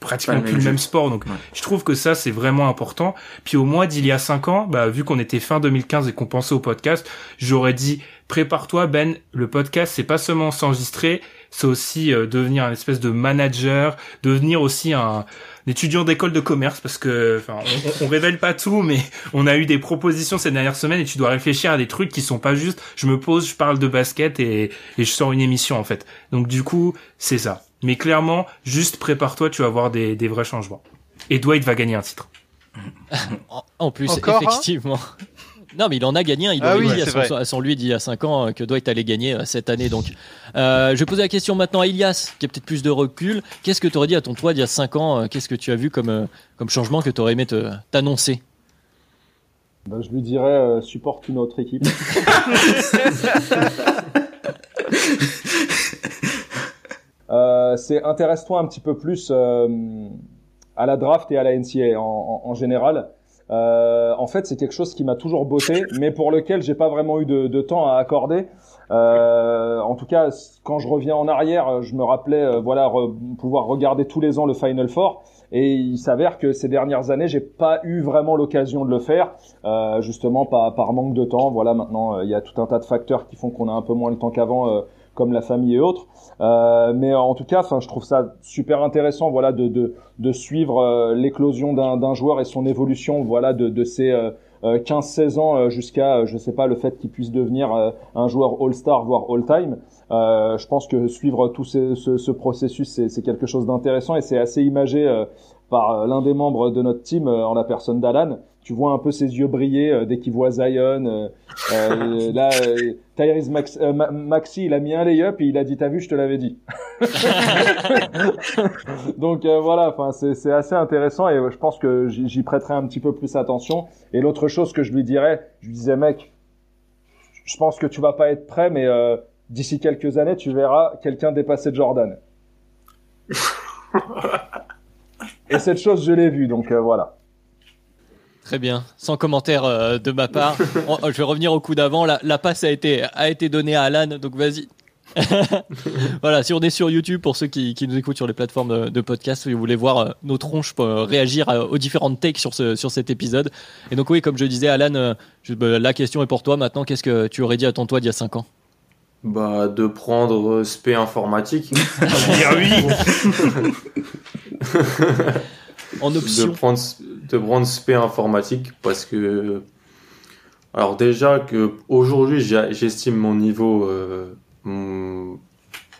pratiquement plus le même sport. Donc Ouais. je trouve que ça c'est vraiment important. Puis au mois d'il y a cinq ans, bah vu qu'on était fin 2015 et qu'on pensait au podcast, j'aurais dit prépare-toi Ben, le podcast c'est pas seulement s'enregistrer, c'est aussi euh, devenir un espèce de manager, devenir aussi un, étudiant d'école de commerce parce que enfin on, on, révèle pas tout mais on a eu des propositions ces dernières semaines et tu dois réfléchir à des trucs qui sont pas juste je me pose je parle de basket et, et je sors une émission en fait. Donc du coup c'est ça. Mais clairement juste prépare-toi tu vas voir des, des vrais changements. Et Dwight va gagner un titre. En plus effectivement non, mais il en a gagné un. Il ah dit à, son, lui d'il y a 5 ans euh, que Dwight allait gagner euh, cette année. Donc, euh, je vais poser la question maintenant à Ilias, qui a peut-être plus de recul. Qu'est-ce que tu aurais dit à ton toi d'il y a 5 ans Qu'est-ce que tu as vu comme, comme changement que tu aurais aimé t'annoncer? Ben, Je lui dirais supporte une autre équipe. c'est intéresse-toi un petit peu plus à la draft et à la NCA en, en général. Euh, en fait, c'est quelque chose qui m'a toujours botté, mais pour lequel j'ai pas vraiment eu de, de temps à accorder. Euh, en tout cas, quand je reviens en arrière, je me rappelais, euh, voilà, pouvoir regarder tous les ans le Final Four. Et il s'avère que ces dernières années, j'ai pas eu vraiment l'occasion de le faire, euh, justement par, par manque de temps. Voilà, maintenant, il y a tout un tas de facteurs qui font qu'on a un peu moins le temps qu'avant comme la famille et autres. Euh, mais en tout cas, je trouve ça super intéressant, voilà, de de, de suivre euh, l'éclosion d'un d'un joueur et son évolution, voilà, de de ses 15-16 euh, ans jusqu'à, je sais pas, le fait qu'il puisse devenir un joueur All-Star voire All-Time. je pense que suivre tout ce, ce, ce processus, c'est quelque chose d'intéressant et c'est assez imagé par l'un des membres de notre team en la personne d'Alan tu vois un peu ses yeux briller euh, dès qu'il voit Zion. Euh, euh là, euh, Tyrese Max, Maxi, il a mis un lay-up et il a dit "T'as vu, je te l'avais dit." Donc voilà, enfin c'est assez intéressant et je pense que j'y prêterai un petit peu plus attention. Et l'autre chose que je lui dirais, je lui disais "Mec, je pense que tu vas pas être prêt, mais d'ici quelques années, tu verras quelqu'un dépasser Jordan." et cette chose, je l'ai vue, donc voilà. Très bien, sans commentaire euh, de ma part. je vais revenir au coup d'avant. La, passe a été, a été donnée à Alan, donc vas-y. voilà, si on est sur YouTube, pour ceux qui, qui nous écoutent sur les plateformes de, podcast, si vous voulez voir euh, nos tronches euh, réagir aux différentes takes sur, ce, sur cet épisode. Et donc oui, comme je disais, Alan, bah, la question est pour toi maintenant. Qu'est-ce que tu aurais dit à ton toi d'il y a 5 ans? Bah, de prendre SP informatique. oui. En option. De prendre, de prendre SP informatique parce que, alors déjà que aujourd'hui j'estime mon niveau euh,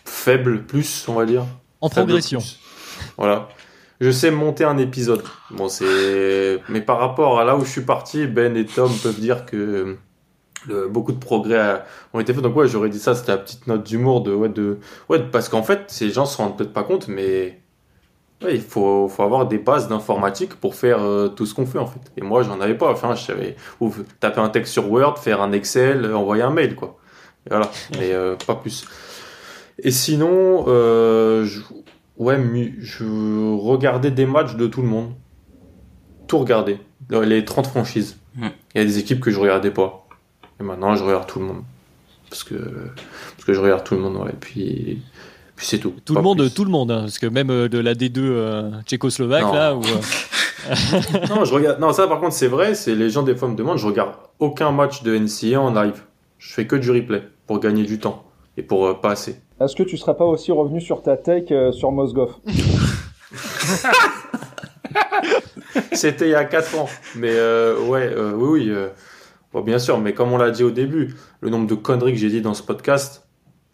faible plus, on va dire. En progression. Voilà. Je sais monter un épisode. Bon, c'est, mais par rapport à là où je suis parti, Ben et Tom peuvent dire que beaucoup de progrès ont été faits. Donc ouais, j'aurais dit ça, c'était la petite note d'humour de ouais de ouais parce qu'en fait, ces gens se rendent peut-être pas compte, mais il faut, faut avoir des bases d'informatique pour faire euh, tout ce qu'on fait en fait. Et moi, j'en avais pas. Enfin, je savais taper un texte sur Word, faire un Excel, euh, envoyer un mail, quoi. voilà, mais euh, pas plus. Et sinon, je, ouais, je regardais des matchs de tout le monde. Tout regarder. Les 30 franchises. Il y a des équipes que je regardais pas. Et maintenant, je regarde tout le monde. Parce que, parce que je regarde tout le monde, ouais. Et puis, puis c'est tout. Tout le monde, tout le monde, hein, parce que même euh, de la D2 euh, tchécoslovaque là. Ou, euh, non, je regarde. Non, ça par contre c'est vrai. C'est les gens des fois me demandent. Je regarde aucun match de NCA en live. Je fais que du replay pour gagner du temps et pour pas assez. Est-ce que tu seras pas aussi revenu sur ta take sur Mosgov? C'était il y a 4 ans, mais ouais, oui, oui. Bon, bien sûr, mais comme on l'a dit au début, le nombre de conneries que j'ai dit dans ce podcast,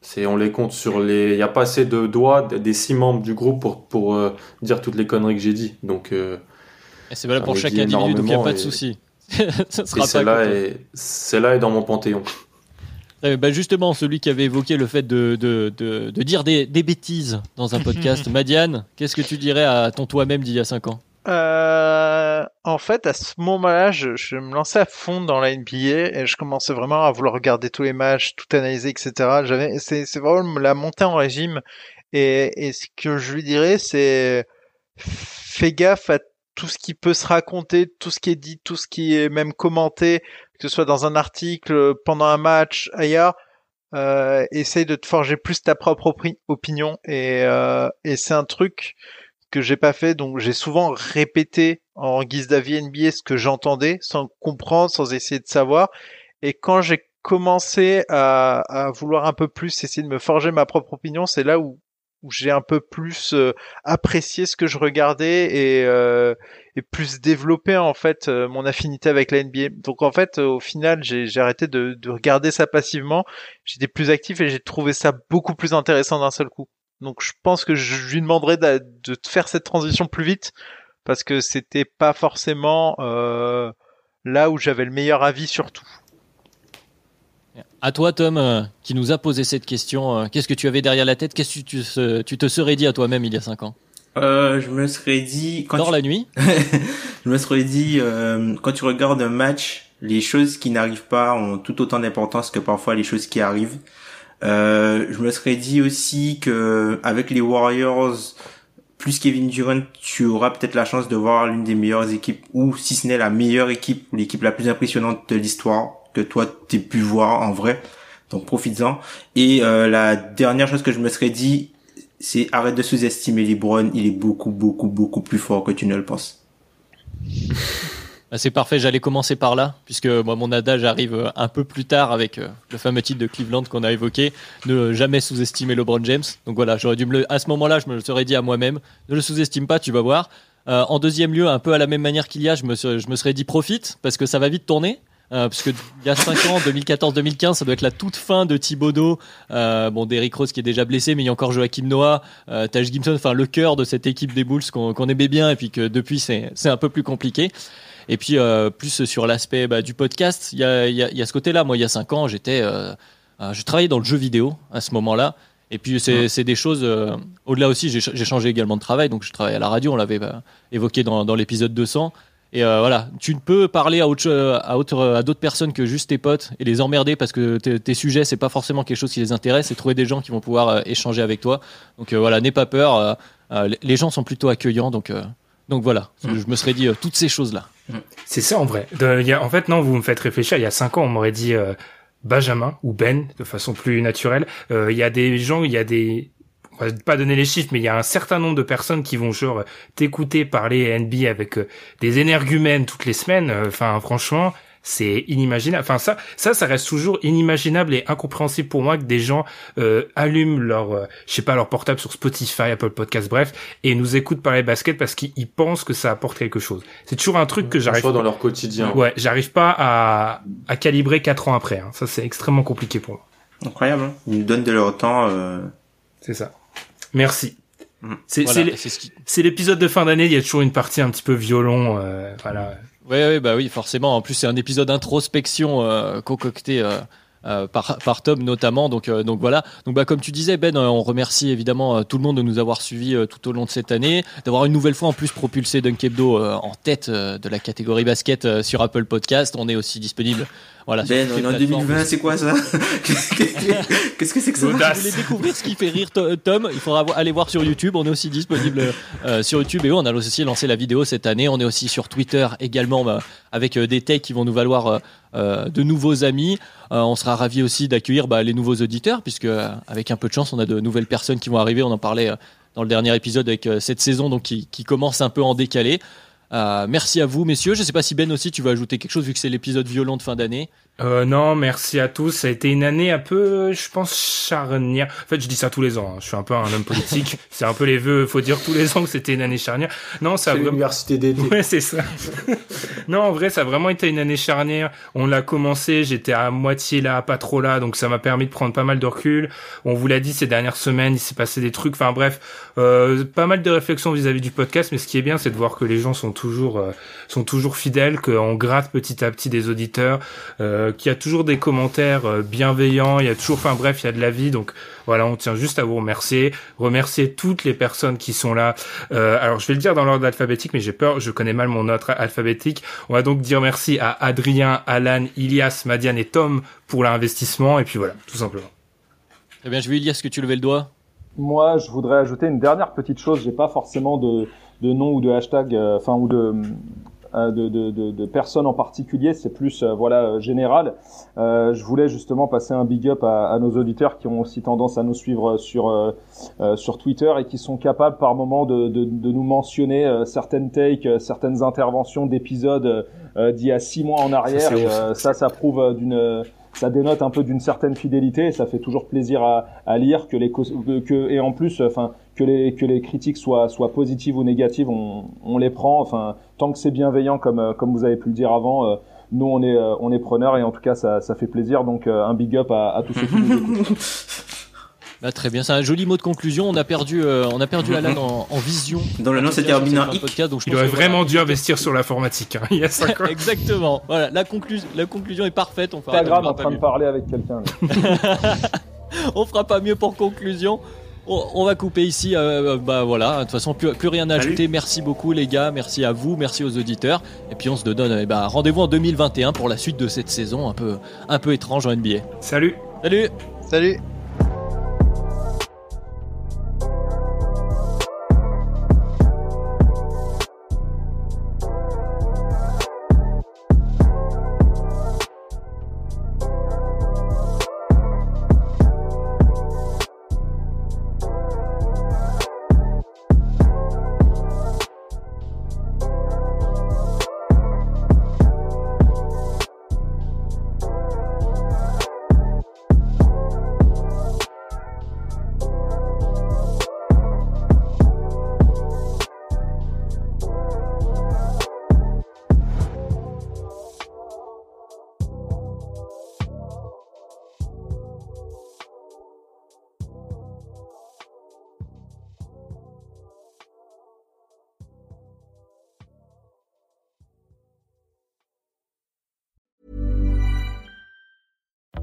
c'est, on les compte sur les. Il n'y a pas assez de doigts des six membres du groupe pour, pour euh, dire toutes les conneries que j'ai dit. Donc. Euh, c'est valable pour chaque individu, donc il n'y a pas de souci. Ça sera celle-là est, est dans mon panthéon. Eh ben justement, celui qui avait évoqué le fait de, de, de, de dire des, des, bêtises dans un podcast, Madiane, qu'est-ce que tu dirais à ton toi-même d'il y a 5 ans? Euh, en fait, à ce moment-là, je, je, me lançais à fond dans la NBA et je commençais vraiment à vouloir regarder tous les matchs, tout analyser, etc. J'avais, c'est, c'est vraiment la montée en régime. Et, et ce que je lui dirais, c'est fais gaffe à tout ce qui peut se raconter, tout ce qui est dit, tout ce qui est même commenté, que ce soit dans un article, pendant un match, ailleurs. Euh, essaye de te forger plus ta propre opinion et, euh, et c'est un truc que j'ai pas fait, donc j'ai souvent répété en guise d'avis NBA ce que j'entendais, sans comprendre, sans essayer de savoir. Et quand j'ai commencé à, à, vouloir un peu plus essayer de me forger ma propre opinion, c'est là où, où j'ai un peu plus euh, apprécié ce que je regardais et, euh, et plus développé en fait euh, mon affinité avec la NBA. Donc en fait, au final, j'ai arrêté de, de, regarder ça passivement. J'étais plus actif et j'ai trouvé ça beaucoup plus intéressant d'un seul coup. Donc je pense que je lui demanderais de, de faire cette transition plus vite parce que c'était pas forcément là où j'avais le meilleur avis sur tout. À toi, Tom, euh, qui nous a posé cette question, euh, qu'est-ce que tu avais derrière la tête? Qu'est-ce que tu, te serais dit à toi-même il y a 5 ans? Euh, Je me serais dit... Quand Dans la nuit? Je me serais dit, quand tu regardes un match, les choses qui n'arrivent pas ont tout autant d'importance que parfois les choses qui arrivent. Je me serais dit aussi que avec les Warriors, plus Kevin Durant, tu auras peut-être la chance de voir l'une des meilleures équipes, ou si ce n'est la meilleure équipe, l'équipe la plus impressionnante de l'histoire que toi t'es pu voir en vrai. Donc profites-en. Et euh, la dernière chose que je me serais dit, c'est arrête de sous-estimer LeBron. Il est beaucoup, beaucoup, beaucoup plus fort que tu ne le penses. Bah, c'est parfait, j'allais commencer par là, puisque moi mon adage arrive euh, un peu plus tard avec euh, le fameux titre de Cleveland qu'on a évoqué, ne jamais sous-estimer LeBron James. Donc voilà, j'aurais dû à ce moment-là, je me le serais dit à moi-même, ne le sous-estime pas, tu vas voir. en deuxième lieu, un peu à la même manière qu'il y a, je me serais dit profite, parce que ça va vite tourner. Euh, parce que il y a 5 ans, 2014-2015, ça doit être la toute fin de Thibodeau. Euh, bon, d'Eric Rose qui est déjà blessé, mais il y a encore Joachim Noah, euh, Taj Gibson, enfin le cœur de cette équipe des Bulls qu'on aimait bien, et puis que depuis c'est un peu plus compliqué. Et puis euh, plus sur l'aspect bah, du podcast, il y a, y, a, y a ce côté-là. Moi, il y a 5 ans, j'étais, euh, euh, je travaillais dans le jeu vidéo à ce moment-là. Et puis c'est des choses. Au-delà aussi, j'ai changé également de travail, donc je travaille à la radio. On l'avait bah, évoqué dans, dans l'épisode 200. Et euh, voilà, tu ne peux parler à, autre, à, autre, à d'autres personnes que juste tes potes et les emmerder parce que tes sujets, c'est pas forcément quelque chose qui les intéresse et trouver des gens qui vont pouvoir euh, échanger avec toi. Donc euh, voilà, n'aie pas peur. les gens sont plutôt accueillants. Donc, donc voilà, mm. je me serais dit toutes ces choses-là. Mm. C'est ça en vrai. De, y a, en fait, non, vous me faites réfléchir. Il y a cinq ans, on m'aurait dit Benjamin ou Ben de façon plus naturelle. Il y a des gens, il y a des on va pas donner les chiffres, mais il y a un certain nombre de personnes qui vont genre t'écouter parler NBA avec euh, des énergumènes toutes les semaines. Euh, enfin, franchement, c'est inimaginable. Enfin, ça, ça, ça reste toujours inimaginable et incompréhensible pour moi que des gens euh, allument leur, je sais pas, leur portable sur Spotify, Apple Podcast, bref, et nous écoutent parler basket parce qu'ils pensent que ça apporte quelque chose. C'est toujours un truc que j'arrive. dans leur quotidien. Ouais, j'arrive pas à, à calibrer quatre ans après. Hein. Ça, c'est extrêmement compliqué pour moi. Incroyable. Hein Ils nous donnent de leur temps. Euh... C'est ça. Merci. Mm. C'est l'épisode de fin d'année, il y a toujours une partie un petit peu violon, euh, voilà. Oui, bah oui, forcément. En plus, c'est un épisode d'introspection euh, concocté euh, euh, par, par Tom notamment. Donc, donc voilà. Donc bah, comme tu disais, Ben, on remercie évidemment tout le monde de nous avoir suivis tout au long de cette année, d'avoir une nouvelle fois en plus propulsé Dunkebdo en tête de la catégorie basket sur Apple Podcast. On est aussi disponible voilà, ben, on est en 2020, c'est quoi ça Qu'est-ce que c'est que ça Vous voulez découvrir ce qui fait rire Tom Il faudra aller voir sur YouTube. On est aussi disponible euh, sur YouTube et on a aussi lancé la vidéo cette année. On est aussi sur Twitter également bah, avec euh, des takes qui vont nous valoir euh, de nouveaux amis. on sera ravi aussi d'accueillir bah, les nouveaux auditeurs puisque avec un peu de chance, on a de nouvelles personnes qui vont arriver. On en parlait dans le dernier épisode avec cette saison donc qui, qui commence un peu en décalé. Euh, merci à vous, messieurs. Je ne sais pas si Ben aussi, tu vas ajouter quelque chose vu que c'est l'épisode violent de fin d'année. Euh, non, merci à tous. Ça a été une année un peu, je pense, charnière. En fait, je dis ça tous les ans. Hein. Je suis un peu un homme politique. c'est un peu les vœux. Faut dire tous les ans que c'était une année charnière. Non, ça. C'est l'université d'été. Ouais, c'est ça. non, en vrai, ça a vraiment été une année charnière. On l'a commencé. J'étais à moitié là, pas trop là, donc ça m'a permis de prendre pas mal de recul. On vous l'a dit ces dernières semaines, il s'est passé des trucs. Enfin bref, euh, pas mal de réflexions vis-à-vis du podcast. Mais ce qui est bien, c'est de voir que les gens sont toujours euh, sont toujours fidèles, qu'on gratte petit à petit des auditeurs. Euh, euh, qu'il y a toujours des commentaires euh, bienveillants, il y a toujours, enfin bref, il y a de la vie. Donc voilà, on tient juste à vous remercier, remercier toutes les personnes qui sont là. Euh, alors je vais le dire dans l'ordre alphabétique, mais j'ai peur, je connais mal mon ordre alphabétique. On va donc dire merci à Adrien, Alan, Ilias, Madiane et Tom pour l'investissement. Et puis voilà, tout simplement. Eh bien, je vais Ilias que tu levais le doigt. Moi, je voudrais ajouter une dernière petite chose. J'ai pas forcément de, de nom ou de hashtag, enfin ou de euh, de, de, de, de, personnes en particulier, c'est plus euh, voilà euh, général. Euh, je voulais justement passer un big up à, à, nos auditeurs qui ont aussi tendance à nous suivre sur euh, sur Twitter et qui sont capables par moment de, de, de nous mentionner certaines takes, certaines interventions d'épisodes d'il y a six mois en arrière. Ça, et, ça, ça prouve d'une ça dénote un peu d'une certaine fidélité et ça fait toujours plaisir à, à lire que les que et en plus enfin que les que les critiques soient soient positives ou négatives on, on les prend enfin tant que c'est bienveillant comme comme vous avez pu le dire avant nous on est on est preneurs et en tout cas ça, ça fait plaisir donc un big up à, à tous ceux qui nous écoutent. Bah, très bien, c'est un joli mot de conclusion. On a perdu, euh, on a perdu Alan en, en vision. Dans le nom, c'était Robin podcast, donc je Il aurait vraiment voilà. dû investir sur l'informatique. Hein. Il y a cinq ans. Exactement. Voilà, la, conclu- la conclusion est parfaite. On fera, Instagram on en train de parler avec quelqu'un. On fera pas mieux pour conclusion. On, on va couper ici. euh, bah voilà. De toute façon, plus, plus rien à Salut. ajouter. Merci beaucoup les gars. Merci à vous. Merci aux auditeurs. Et puis on se donne eh ben, rendez-vous en 2021 pour la suite de cette saison un peu, un peu étrange en NBA. Salut. Salut. Salut.